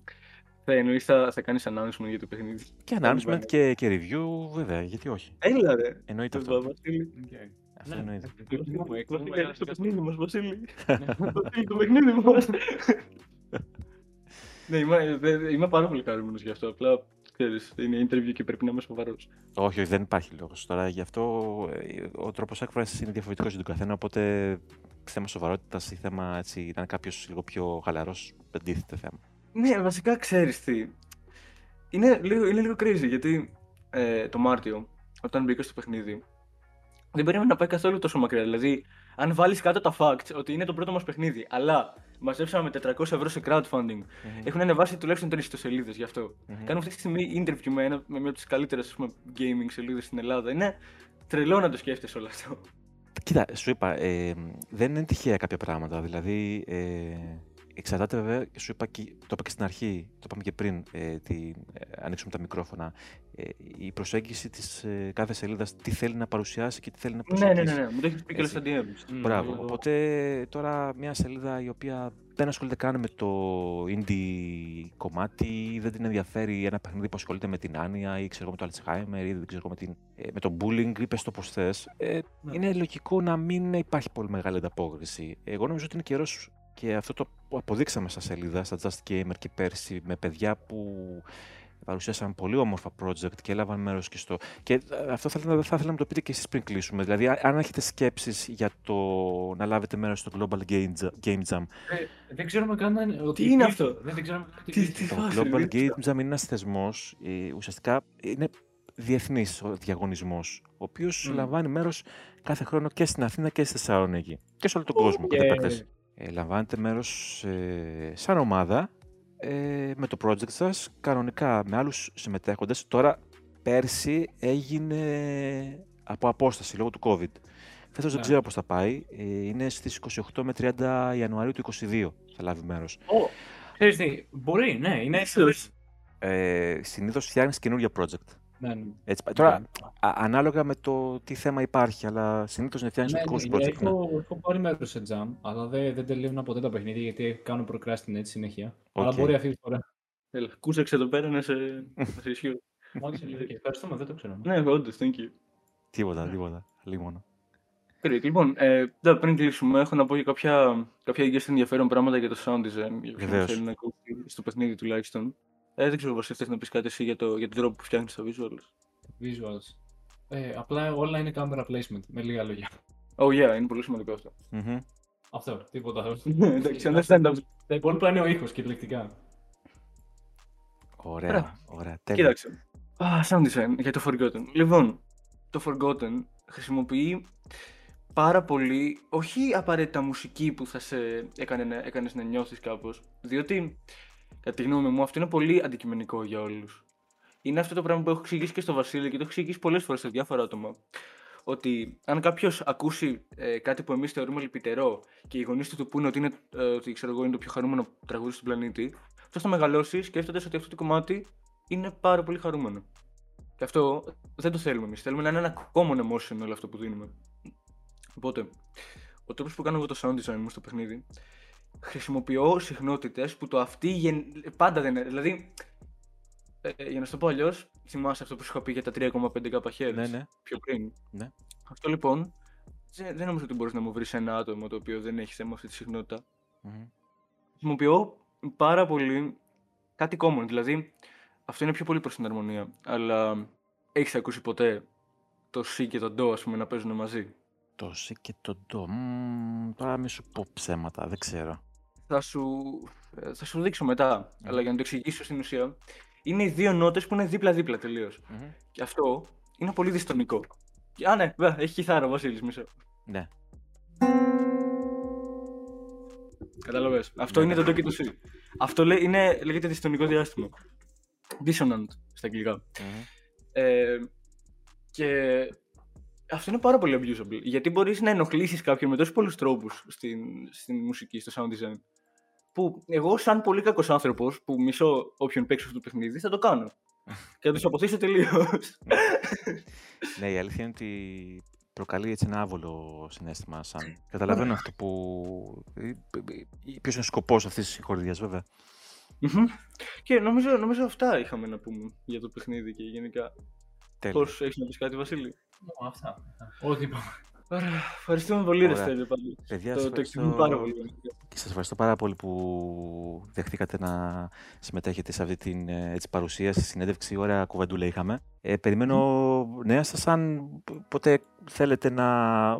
θα εννοείς θα, θα κάνεις announcement για το παιχνίδι. Και announcement και, και review, βέβαια, γιατί όχι. Έλα ρε. Εννοείται αυτό. Βασίλη. Αυτό ναι. εννοείται. Το παιχνίδι μας, Βασίλη. Το παιχνίδι μας. Ναι, είμαι, είμαι πάρα πολύ χαρούμενος γι' αυτό. Απλά ξέρεις, είναι interview και πρέπει να είμαι σοβαρός. Όχι, όχι, δεν υπάρχει λόγος. Τώρα γι' αυτό ε, ο τρόπος έκφρασης είναι διαφορετικός για τον καθένα, οπότε θέμα σοβαρότητας ή θέμα έτσι, ήταν κάποιος λίγο πιο χαλαρός, αντίθετο θέμα. Ναι, βασικά ξέρεις τι. Είναι λίγο, είναι λίγο crazy γιατί ε, το Μάρτιο, όταν μπήκα στο παιχνίδι, δεν περίμενα να πάει καθόλου τόσο μακριά. Δηλαδή, αν βάλεις κάτω τα facts ότι είναι το πρώτο μας παιχνίδι, αλλά μαζέψαμε 400 ευρώ σε crowdfunding, mm-hmm. έχουν ανεβάσει τουλάχιστον τρεις ιστοσελίδες γι' αυτό. Mm-hmm. Κάνουμε αυτή τη στιγμή interview με, ένα, με μια από τις καλύτερες gaming σελίδες στην Ελλάδα. Είναι τρελό να το σκέφτεσαι όλο αυτό. Κοίτα, σου είπα, ε, δεν είναι τυχαία κάποια πράγματα. Δηλαδή, ε, Εξαρτάται βέβαια, σου είπα και, το είπα και στην αρχή, το είπαμε και πριν, ε, τη, ε, ανοίξουμε τα μικρόφωνα, ε, η προσέγγιση της ε, κάθε σελίδας, τι θέλει να παρουσιάσει και τι θέλει να προσεγγίσει. Ναι, ναι, ναι, ναι. μου το έχεις πει και στα DM. Μπράβο. Οπότε τώρα μια σελίδα η οποία δεν ασχολείται καν με το indie κομμάτι, δεν την ενδιαφέρει ένα παιχνίδι που ασχολείται με την άνοια ή ξέρω με το Alzheimer ή δεν ξέρω με, την, ε, με το bullying ή πες το πώς θες, ε, ναι. είναι λογικό να μην υπάρχει πολύ μεγάλη ανταπόκριση. Εγώ νομίζω ότι είναι καιρός και αυτό το αποδείξαμε στα σελίδα, στα Just Gamer και πέρσι, με παιδιά που παρουσίασαν πολύ όμορφα project και έλαβαν μέρος και στο. Και ε, αυτό θα, θα, θα ήθελα να το πείτε και εσείς πριν κλείσουμε. Δηλαδή, αν έχετε σκέψεις για το να λάβετε μέρος στο Global Game Jam. Ε, δεν ξέρουμε καν ότι. Τι είναι αυτό; Δεν ξέρουμε τι, τι, το Global Game Jam είναι ένας θεσμός. Ε, ουσιαστικά είναι διεθνής ο διαγωνισμός, ο οποίος mm. λαμβάνει μέρος κάθε χρόνο και στην Αθήνα και στη Θεσσαλονίκη. Και σε όλο τον κόσμο. Yeah. Ε, λαμβάνετε μέρος ε, σαν ομάδα ε, με το project σας, κανονικά με άλλους συμμετέχοντες. Τώρα, πέρσι έγινε από απόσταση λόγω του COVID. Φέτος δεν ναι. ξέρω πώς θα πάει. Ε, είναι στις 28 με 30 Ιανουαρίου του 2022 θα λάβει μέρος. Oh, ξέρεις τι, μπορεί, ναι, είναι ε, Συνήθως φτιάχνεις καινούργια project. Ναι, ναι. Έτσι, τώρα, ναι. ανάλογα με το τι θέμα υπάρχει, αλλά συνήθως να φτιάχνεις ναι, το δικό σου project. Έχω, ναι. έχω πάρει μέρος σε jam, αλλά δεν, δεν τελείωνα ποτέ τα παιχνίδια γιατί κάνω procrastinate συνέχεια. Okay. Αλλά μπορεί αυτή τη φορά. Έλα, κούσεξε εδώ πέρα να σε, σε ισχύω. Ευχαριστούμε, δεν το ξέρω. Ναι, όντως, thank you. Τίποτα, τίποτα. Λίμωνο. Great. Λοιπόν, ε, πριν κλείσουμε, έχω να πω για κάποια, κάποια ενδιαφέρον πράγματα για το sound design. Για ποιον θέλει να ακούσει στο παιχνίδι τουλάχιστον. Ε, δεν ξέρω, Βασίλη, θες να πεις κάτι εσύ για, το, για τον τρόπο που φτιάχνεις τα visuals. Visuals. Ε, απλά όλα είναι camera placement, με λίγα λόγια. Oh yeah, είναι πολύ σημαντικό αυτό. Mm-hmm. Αυτό, τίποτα άλλο. Εντάξει, understand. Τα υπόλοιπα είναι ο ήχος κυριολεκτικά. Ωραία, ωραία, τέλεια. Κοίταξε. Ah, sound design για το Forgotten. Λοιπόν, το Forgotten χρησιμοποιεί πάρα πολύ, όχι απαραίτητα μουσική που θα σε έκανε, έκανες να νιώθεις κάπως, διότι Κατά τη γνώμη μου, αυτό είναι πολύ αντικειμενικό για όλους. Είναι αυτό το πράγμα που έχω εξηγήσει και στο Βασίλειο και το έχω εξηγήσει πολλές φορές σε διάφορα άτομα. Ότι αν κάποιος ακούσει ε, κάτι που εμείς θεωρούμε λυπητερό και οι γονείς του του πούνε ότι, είναι, ε, ότι ξέρω εγώ, είναι το πιο χαρούμενο τραγούδι στον πλανήτη, αυτός θα μεγαλώσει σκέφτοντας ότι αυτό το κομμάτι είναι πάρα πολύ χαρούμενο. Και αυτό δεν το θέλουμε εμείς. Θέλουμε να είναι ένα common emotion όλο αυτό που δίνουμε. Οπότε, ο τρόπος που κάνω εγώ το sound design μου στο παιχνίδι χρησιμοποιώ συχνότητες που το αυτή γεν... πάντα δεν είναι. Δηλαδή, ε, για να σου το πω αλλιώς, θυμάσαι αυτό που σου είχα πει για τα 3,5 GHz ναι, ναι. πιο πριν; Ναι. Αυτό λοιπόν, δεν νομίζω ότι μπορείς να μου βρεις ένα άτομο το οποίο δεν έχει θέμα αυτή τη συχνότητα. Mm-hmm. Χρησιμοποιώ πάρα πολύ κάτι common. Δηλαδή, αυτό είναι πιο πολύ προς την αρμονία. Αλλά έχεις ακούσει ποτέ το C και το Do, ας πούμε, να παίζουν μαζί; Το C και το Do. τώρα μη σου πω ψέματα, δεν ξέρω θα σου, ε, θα σου δείξω μετά. Αλλά για να το εξηγήσω στην ουσία, είναι οι δύο νότες που είναι δίπλα-δίπλα Και αυτό είναι πολύ διστονικό. Α, ναι, βέ, έχει κιθάρα ο Βασίλης, μισό. Ναι. Καταλαβες. Αυτό ναι, είναι ναι. το do και το C. Αυτό λέει, είναι, λέγεται διστονικό διάστημα. Dissonant στα αγγλικα Ε, και αυτό είναι πάρα πολύ abusable. Γιατί μπορείς να ενοχλήσεις κάποιον με τόσους πολλούς τρόπους στην, στην μουσική, στο sound design που εγώ, σαν πολύ κακός άνθρωπος που μισώ όποιον παίξω αυτό το παιχνίδι, θα το κάνω. και θα τους αποθήσω τελείως. ναι, η αλήθεια είναι ότι προκαλεί έτσι ένα άβολο συνέστημα. Σαν... Καταλαβαίνω αυτό που. Ποιος είναι ο σκοπός αυτής της χορδία, βέβαια. Και νομίζω, νομίζω αυτά είχαμε να πούμε για το παιχνίδι και γενικά. Πώς έχεις να πεις κάτι, Βασίλη; Αυτά. Ό,τι είπαμε. Ωραία. Ευχαριστούμε πολύ, Ρε Στέλιο. Παιδιά, το, το εκτιμούμε πάρα πολύ. Και σας ευχαριστώ πάρα πολύ που δεχτήκατε να συμμετέχετε σε αυτή την ε, έτσι, παρουσίαση, συνέντευξη. Ωραία κουβεντούλα είχαμε. Ε, περιμένω mm. νέα σας αν ποτέ θέλετε να...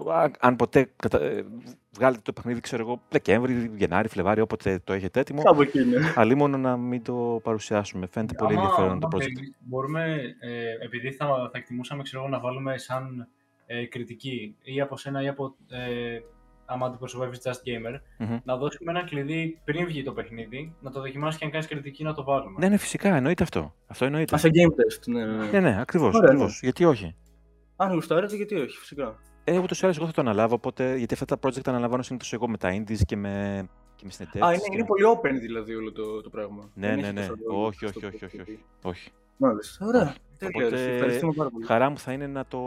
Αν ποτέ κατα... Ε, βγάλετε το παιχνίδι, ξέρω εγώ, Δεκέμβρη, Γενάρη, Φλεβάρι, όποτε το έχετε έτοιμο. Κάπου εκεί είναι. Αλλή μόνο να μην το παρουσιάσουμε. Φαίνεται πολύ ενδιαφέρον το project. Μπορούμε, ε, επειδή θα, θα εκτιμούσαμε ξέρω, να βάλουμε σαν ε, κριτική ή από σένα ή από ε, άμα αντιπροσωπεύει Just Gamer, mm-hmm. να δώσουμε ένα κλειδί πριν βγει το παιχνίδι, να το δοκιμάσεις και αν κάνεις κριτική να το βάλουμε. Ναι, ναι, φυσικά, εννοείται αυτό. Αυτό εννοείται. Α, σε game test, ναι. Ναι, ναι, ναι ακριβώς. Ναι. Γιατί όχι; Αν γουστάρετε, γιατί όχι, φυσικά. Ε, ούτως ή άλλως εγώ θα το αναλάβω, οπότε, γιατί αυτά τα project αναλαμβάνω συνήθως εγώ με τα indies και με, και με συνεντεύξεις. Α, είναι, είναι πολύ open δηλαδή όλο το, το πράγμα. Ναι, ναι, ναι. Όχι, όχι, όχι, όχι, όχι. όχι. Μάλιστα. Ωραία. Οπότε, χαρά μου θα είναι να, το,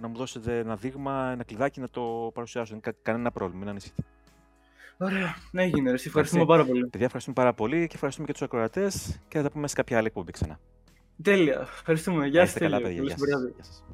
να μου δώσετε ένα δείγμα, ένα κλειδάκι να το παρουσιάσω. Δεν κανένα πρόβλημα, μην ανησυχείτε. Ωραία, ναι, έγινε. Εσύ ευχαριστούμε πάρα πολύ. Παιδιά, ευχαριστούμε πάρα πολύ και ευχαριστούμε και τους ακροατές και θα τα πούμε σε κάποια άλλη εκπομπή ξανά. Τέλεια. Ευχαριστούμε. Γεια σας. Καλά, παιδιά. Γεια σας.